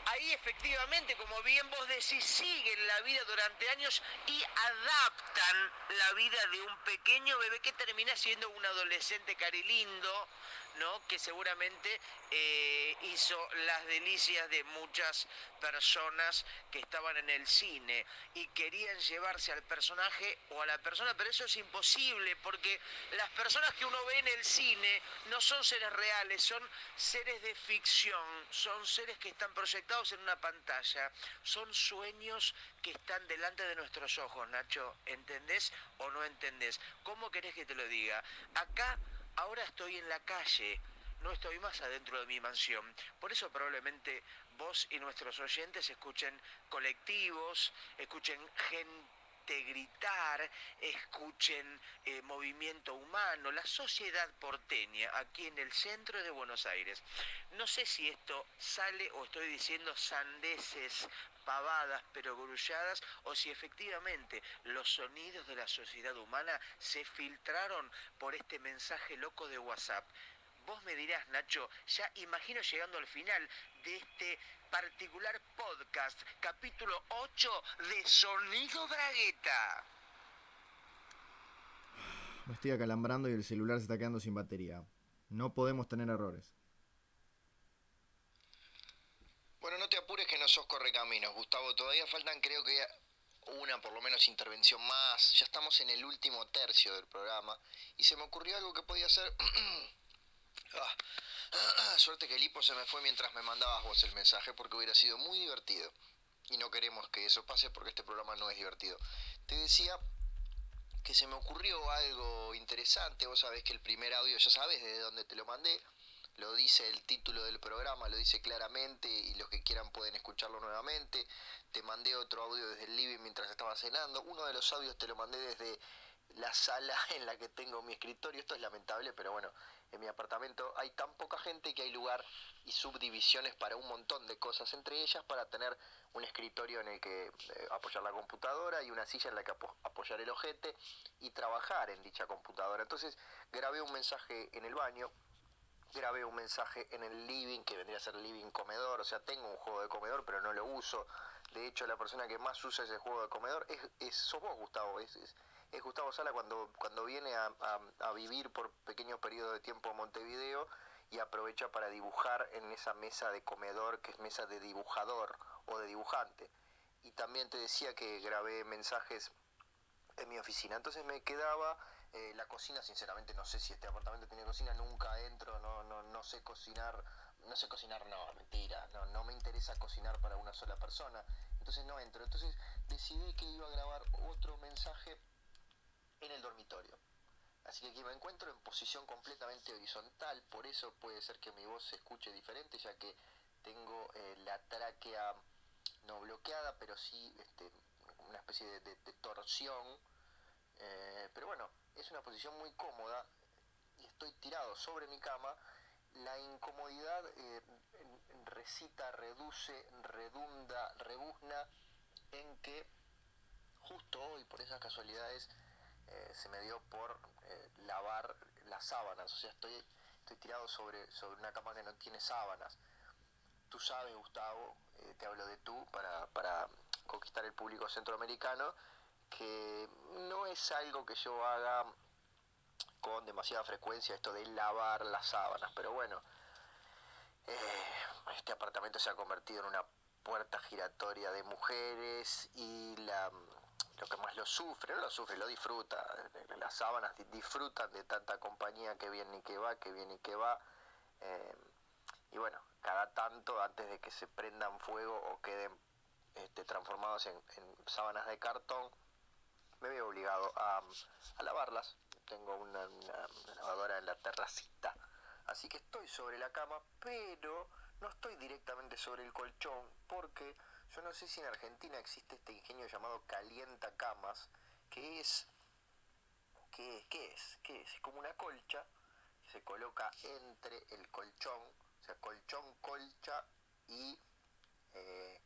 B: ahí efectivamente, como bien vos decís, siguen la vida durante años y adaptan la vida de un pequeño bebé que termina siendo un adolescente carilindo, ¿no? que seguramente eh, hizo las delicias de muchas personas que estaban en el cine y querían llevarse al personaje o a la persona, pero eso es imposible porque las personas que uno ve en el cine no son seres reales, son seres de ficción, son seres que están proyectados en una pantalla, son sueños que están delante de nuestros ojos, Nacho, ¿entendés o no entendés? ¿Cómo querés que te lo diga? Acá ahora estoy en la calle, no estoy más adentro de mi mansión. Por eso probablemente vos y nuestros oyentes escuchen colectivos, escuchen gente gritar, escuchen eh, movimiento humano, la sociedad porteña aquí en el centro de Buenos Aires. No sé si esto sale o estoy diciendo sandeces pavadas pero grulladas o si efectivamente los sonidos de la sociedad humana se filtraron por este mensaje loco de WhatsApp. Vos me dirás, Nacho, ya imagino llegando al final de este particular podcast, capítulo 8 de Sonido Bragueta.
F: Me estoy acalambrando y el celular se está quedando sin batería. No podemos tener errores.
C: Bueno, no te apures que no sos correcaminos, Gustavo. Todavía faltan, creo que una por lo menos intervención más. Ya estamos en el último tercio del programa. Y se me ocurrió algo que podía ser. Ah, suerte que el hipo se me fue mientras me mandabas vos el mensaje porque hubiera sido muy divertido. Y no queremos que eso pase porque este programa no es divertido. Te decía que se me ocurrió algo interesante. Vos sabés que el primer audio, ya sabes desde dónde te lo mandé lo dice el título del programa, lo dice claramente y los que quieran pueden escucharlo nuevamente. Te mandé otro audio desde el living mientras estaba cenando. Uno de los audios te lo mandé desde la sala en la que tengo mi escritorio. Esto es lamentable, pero bueno, en mi apartamento hay tan poca gente que hay lugar y subdivisiones para un montón de cosas, entre ellas para tener un escritorio en el que eh, apoyar la computadora y una silla en la que apoyar el ojete y trabajar en dicha computadora. Entonces grabé un mensaje en el baño grabé un mensaje en el living, que vendría a ser living comedor, o sea, tengo un juego de comedor, pero no lo uso. De hecho, la persona que más usa ese juego de comedor es, es sos vos, Gustavo, es, es, Gustavo Sala cuando, cuando viene a, a, vivir por pequeños periodos de tiempo a Montevideo y aprovecha para dibujar en esa mesa de comedor que es mesa de dibujador o de dibujante. Y también te decía que grabé mensajes en mi oficina. Entonces me quedaba eh, la cocina, sinceramente, no sé si este apartamento tiene cocina, nunca entro, no, no, no sé cocinar, no sé cocinar, no, mentira, no, no me interesa cocinar para una sola persona, entonces no entro. Entonces decidí que iba a grabar otro mensaje en el dormitorio. Así que aquí me encuentro en posición completamente horizontal, por eso puede ser que mi voz se escuche diferente, ya que tengo eh, la tráquea no bloqueada, pero sí este, una especie de, torsión. Eh, pero bueno, es una posición muy cómoda y estoy tirado sobre mi cama. La incomodidad eh, recita, reduce, redunda, rebuzna en que justo hoy, por esas casualidades, se me dio por lavar las sábanas. O sea, estoy, estoy tirado sobre, sobre una cama que no tiene sábanas tú sabes, Gustavo, eh, te hablo de tú para, conquistar el público centroamericano, que no es algo que yo haga con demasiada frecuencia esto de lavar las sábanas, pero bueno, eh, este apartamento se ha convertido en una puerta giratoria de mujeres y la, lo que más lo sufre, no lo sufre, lo disfruta, las sábanas disfrutan de tanta compañía que viene y que va, que viene y que va. Eh, y bueno, cada tanto, antes de que se prendan fuego o queden este, transformados en, sábanas de cartón, me veo obligado a, lavarlas. Tengo una, lavadora en la terracita, así que estoy sobre la cama, pero no estoy directamente sobre el colchón, porque yo no sé si en Argentina existe este ingenio llamado calienta camas, que es, ¿qué es? ¿Qué es? ¿Qué es? Es como una colcha que se coloca entre el colchón sea, colchón, colcha y eh,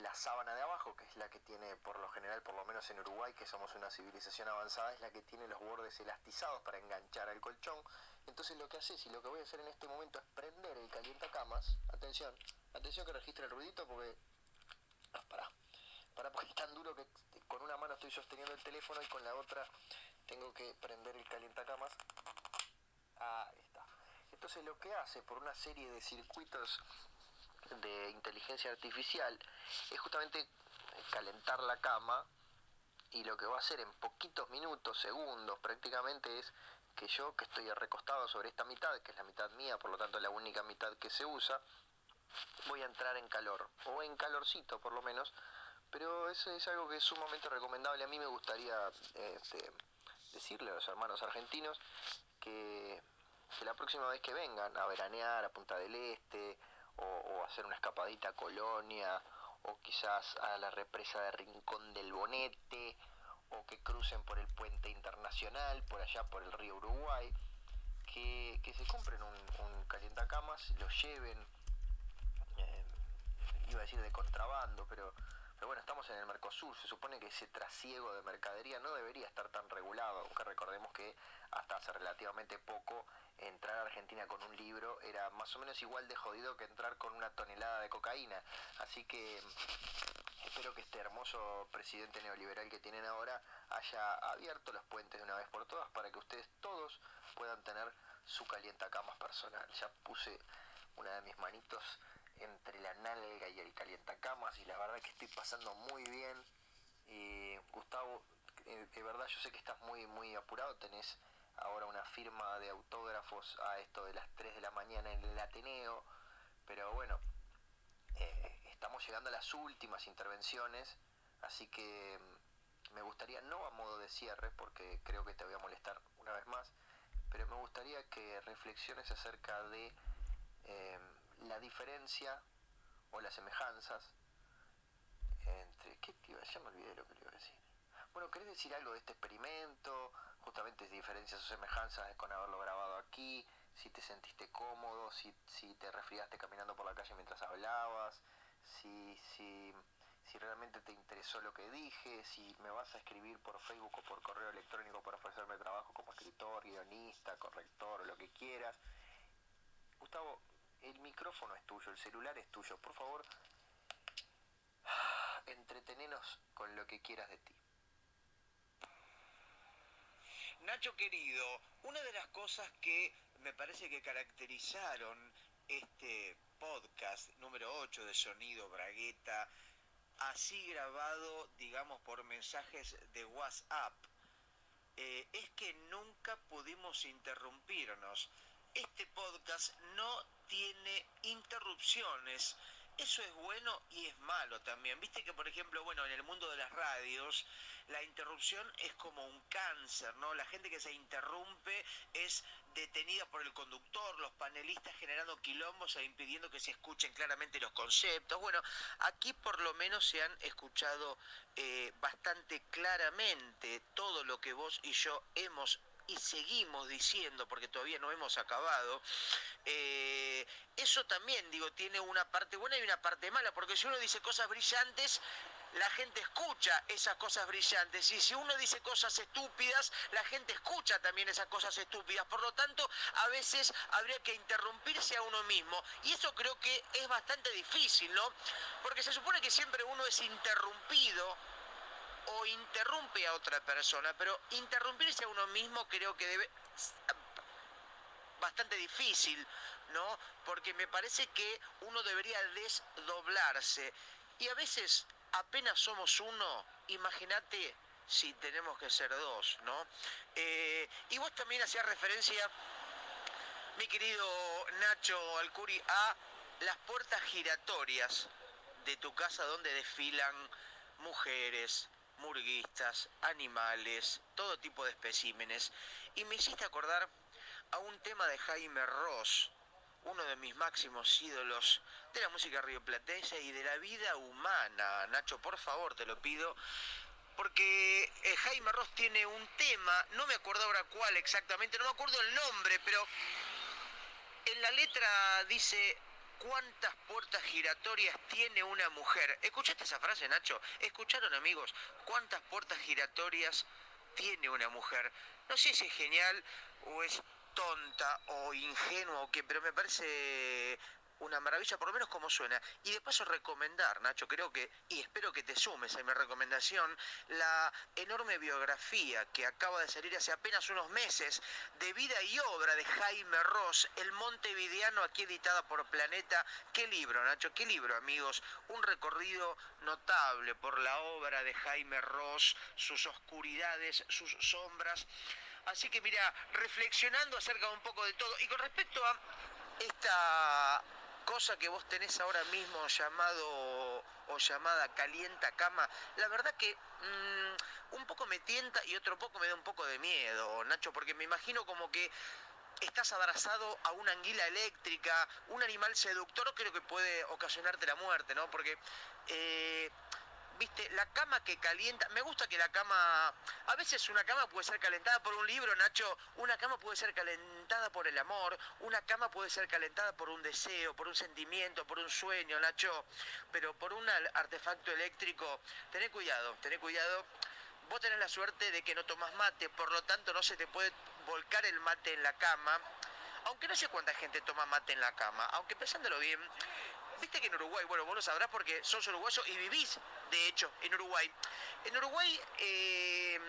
C: la sábana de abajo, que es la que tiene por lo general, por lo menos en Uruguay, que somos una civilización avanzada, es la que tiene los bordes elastizados para enganchar al colchón. Entonces lo que haces y lo que voy a hacer en este momento es prender el calientacamas. Atención, atención que registre el ruidito porque... Ah, para para porque es tan duro que con una mano estoy sosteniendo el teléfono y con la otra tengo que prender el calientacamas. Ahí está. Entonces lo que hace por una serie de circuitos de inteligencia artificial es justamente calentar la cama y lo que va a hacer en poquitos minutos, segundos prácticamente es que yo que estoy recostado sobre esta mitad, que es la mitad mía, por lo tanto la única mitad que se usa, voy a entrar en calor, o en calorcito por lo menos, pero eso es algo que es sumamente recomendable. A mí me gustaría este, decirle a los hermanos argentinos que que la próxima vez que vengan a veranear a Punta del Este o, hacer una escapadita a Colonia o quizás a la represa de Rincón del Bonete o que crucen por el puente internacional, por allá por el río Uruguay, que, se compren un, un calientacamas, lo lleven, eh, iba a decir de contrabando, pero pero bueno, estamos en el Mercosur, se supone que ese trasiego de mercadería no debería estar tan regulado, aunque recordemos que hasta hace relativamente poco entrar a Argentina con un libro era más o menos igual de jodido que entrar con una tonelada de cocaína. Así que espero que este hermoso presidente neoliberal que tienen ahora haya abierto los puentes de una vez por todas para que ustedes todos puedan tener su calientacamas personal. Ya puse una de mis manitos entre la nalga y el calientacamas y la verdad que estoy pasando muy bien. Gustavo, eh, de verdad yo sé que estás muy, muy apurado, tenés ahora una firma de autógrafos a esto de las 3 de la mañana en el Ateneo, pero bueno, eh, estamos llegando a las últimas intervenciones, así que mm, me gustaría, no a modo de cierre, porque creo que te voy a molestar una vez más, pero me gustaría que reflexiones acerca de... La diferencia o las semejanzas entre... ¿Qué te iba? Ya me olvidé lo que le iba a decir. Bueno, ¿querés decir algo de este experimento? Justamente diferencias o semejanzas con haberlo grabado aquí, si te sentiste cómodo, si, si te resfriaste caminando por la calle mientras hablabas, si, si, si realmente te interesó lo que dije, si me vas a escribir por Facebook o por correo electrónico para ofrecerme trabajo como escritor, guionista, corrector o lo que quieras. Gustavo, el micrófono es tuyo, el celular es tuyo. Por favor, entretenenos con lo que quieras de ti.
B: Nacho querido, una de las cosas que me parece que caracterizaron este podcast número 8 de Sonido Bragueta, así grabado, digamos, por mensajes de WhatsApp, eh, es que nunca pudimos interrumpirnos. Este podcast no tiene interrupciones eso es bueno y es malo también. Viste que, por ejemplo, bueno, en el mundo de las radios, la interrupción es como un cáncer, ¿no? La gente que se interrumpe es detenida por el conductor, los panelistas generando quilombos e impidiendo que se escuchen claramente los conceptos. Bueno, aquí por lo menos se han escuchado eh, bastante claramente todo lo que vos y yo hemos y seguimos diciendo, porque todavía no hemos acabado, eh, eso también, digo, tiene una parte buena y una parte mala, porque si uno dice cosas brillantes, la gente escucha esas cosas brillantes y si uno dice cosas estúpidas, la gente escucha también esas cosas estúpidas. Por lo tanto, a veces habría que interrumpirse a uno mismo y eso creo que es bastante difícil, ¿no? Porque se supone que siempre uno es interrumpido o interrumpe a otra persona, pero interrumpirse a uno mismo creo que debe bastante difícil, ¿no? Porque me parece que uno debería desdoblarse y a veces apenas somos uno, imagínate si tenemos que ser dos, ¿no? Eh, y vos también hacías referencia, mi querido Nacho Alcuri, a las puertas giratorias de tu casa donde desfilan mujeres, murguistas, animales, todo tipo de especímenes. Y me hiciste acordar a un tema de Jaime Ross, uno de mis máximos ídolos de la música rioplatense y de la vida humana. Nacho, por favor, te lo pido. Porque eh, Jaime Ross tiene un tema, no me acuerdo ahora cuál exactamente, no me acuerdo el nombre, pero en la letra dice cuántas puertas giratorias tiene una mujer. ¿Escuchaste esa frase, Nacho? ¿Escucharon, amigos? ¿Cuántas puertas giratorias tiene una mujer? No sé si es genial o es tonta o ingenua o qué, pero me parece una maravilla, por lo menos como suena. Y de paso recomendar, Nacho, creo que, y espero que te sumes a mi recomendación, la enorme biografía que acaba de salir hace apenas unos meses de vida y obra de Jaime Ross, El Montevideano, aquí editada por Planeta. ¿Qué libro, Nacho? ¿Qué libro, amigos? Un recorrido notable por la obra de Jaime Ross, sus oscuridades, sus sombras. Así que mira, reflexionando acerca un poco de todo, y con respecto a esta cosa que vos tenés ahora mismo llamado o llamada calienta cama, la verdad que mm, un poco me tienta y otro poco me da un poco de miedo, Nacho, porque me imagino como que estás abrazado a una anguila eléctrica, un animal seductor, creo que puede ocasionarte la muerte, ¿no? Porque eh, viste, la cama que calienta, me gusta que la cama, a veces una cama puede ser calentada por un libro, Nacho, una cama puede ser calentada por el amor, una cama puede ser calentada por un deseo, por un sentimiento, por un sueño, Nacho, pero por un artefacto eléctrico, tené cuidado, tené cuidado. Vos tenés la suerte de que no tomas mate, por lo tanto no se te puede volcar el mate en la cama, aunque no sé cuánta gente toma mate en la cama, aunque pensándolo bien, viste que en Uruguay, bueno, vos lo sabrás porque sos uruguayo y vivís, de hecho, en Uruguay. En Uruguay, eh,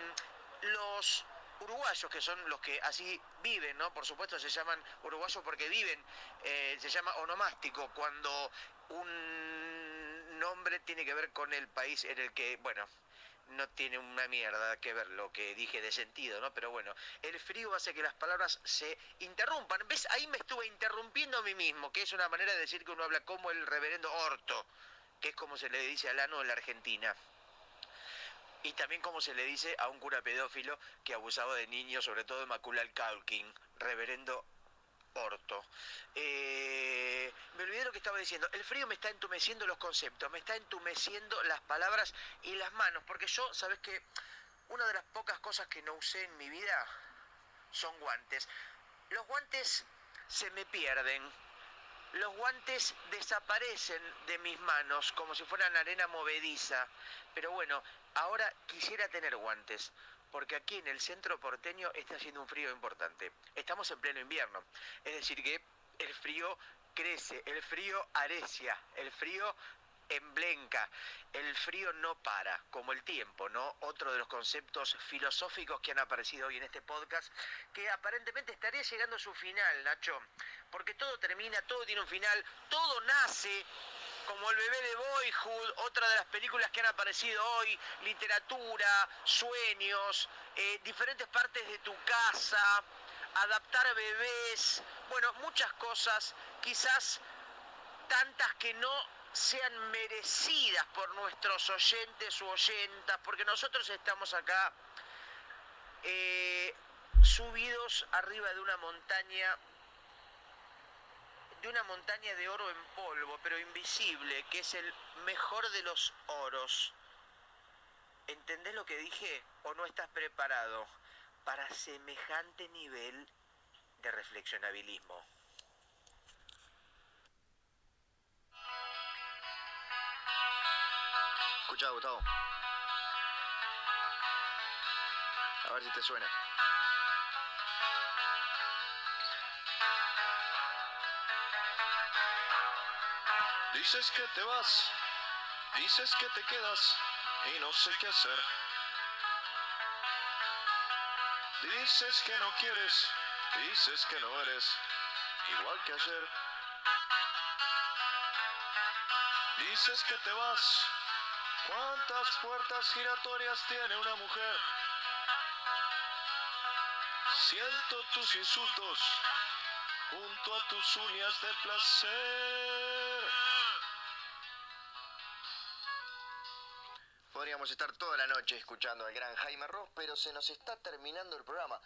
B: los uruguayos, que son los que así viven, ¿no? Por supuesto se llaman uruguayos porque viven, eh, se llama onomástico, cuando un nombre tiene que ver con el país en el que, bueno, no tiene una mierda que ver lo que dije de sentido, ¿no? Pero bueno, el frío hace que las palabras se interrumpan. ¿Ves? Ahí me estuve interrumpiendo a mí mismo, que es una manera de decir que uno habla como el reverendo Orto, que es como se le dice al ano en la Argentina. Y también como se le dice a un cura pedófilo que abusaba de niños, sobre todo de Maculal Calkin, reverendo Eh, me olvidé lo que estaba diciendo. El frío me está entumeciendo los conceptos, me está entumeciendo las palabras y las manos, porque yo, ¿sabes qué? Una de las pocas cosas que no usé en mi vida son guantes. Los guantes se me pierden. Los guantes desaparecen de mis manos como si fueran arena movediza. Pero bueno, ahora quisiera tener guantes porque aquí en el centro porteño está haciendo un frío importante. Estamos en pleno invierno, es decir que el frío crece, el frío arecia, el frío emblenca, el frío no para, como el tiempo, ¿no? Otro de los conceptos filosóficos que han aparecido hoy en este podcast, que aparentemente estaría llegando a su final, Nacho, porque todo termina, todo tiene un final, todo nace como El bebé de Boyhood, otra de las películas que han aparecido hoy, literatura, sueños, eh, diferentes partes de tu casa, adaptar bebés, bueno, muchas cosas, quizás tantas que no sean merecidas por nuestros oyentes u oyentas, porque nosotros estamos acá eh, subidos arriba de una montaña, de una montaña de oro en polvo, pero invisible, que es el mejor de los oros. ¿Entendés lo que dije o no estás preparado para semejante nivel de reflexionabilismo?
C: Escucha, Gustavo. A ver si te suena. Dices que te vas, dices que te quedas y no sé qué hacer. Dices que no quieres, dices que no eres igual que ayer. Dices que te vas, ¿cuántas puertas giratorias tiene una mujer? Siento tus insultos junto a tus uñas de placer. Estar toda la noche escuchando al gran Jaime Ross, pero se nos está terminando el programa.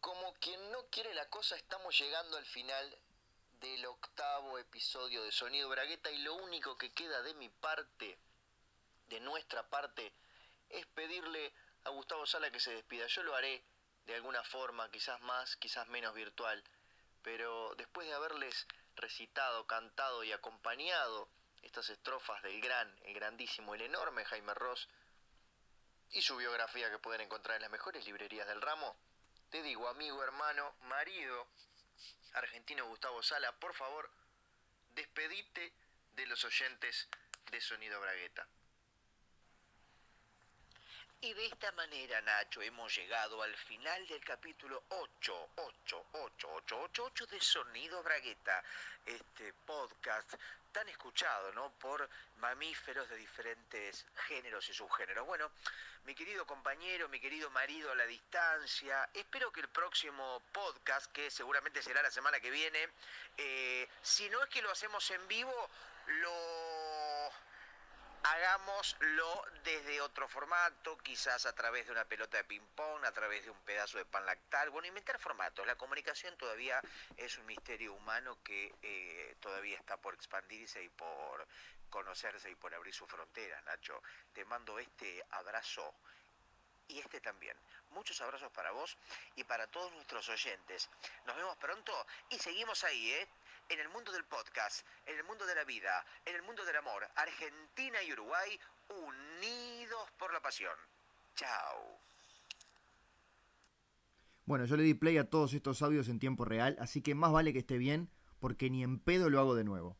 C: Como quien no quiere la cosa, estamos llegando al final del octavo episodio de Sonido Bragueta y lo único que queda de mi parte, de nuestra parte, es pedirle a Gustavo Sala que se despida. Yo lo haré de alguna forma, quizás más, quizás menos virtual, pero después de haberles recitado, cantado y acompañado estas estrofas del gran, el grandísimo, el enorme Jaime Ross y su biografía que pueden encontrar en las mejores librerías del ramo, te digo, amigo, hermano, marido, argentino Gustavo Sala, por favor, despedite de los oyentes de Sonido Bragueta.
B: Y de esta manera, Nacho, hemos llegado al final del capítulo 8, 8, 8, 8, 8, 8 de Sonido Bragueta, este podcast tan escuchado, ¿no? Por mamíferos de diferentes géneros y subgéneros. Bueno, mi querido compañero, mi querido marido a la distancia, espero que el próximo podcast, que seguramente será la semana que viene, eh, si no es que lo hacemos en vivo, lo hagámoslo desde otro formato, quizás a través de una pelota de ping-pong, a través de un pedazo de pan lactal. Bueno, inventar formatos. La comunicación todavía es un misterio humano que eh, todavía está por expandirse y por conocerse y por abrir sus fronteras, Nacho. Te mando este abrazo y este también. Muchos abrazos para vos y para todos nuestros oyentes. Nos vemos pronto y seguimos ahí, ¿eh? En el mundo del podcast, en el mundo de la vida, en el mundo del amor. Argentina y Uruguay unidos por la pasión. Chao.
G: Bueno, yo le di play a todos estos audios en tiempo real, así que más vale que esté bien, porque ni en pedo lo hago de nuevo.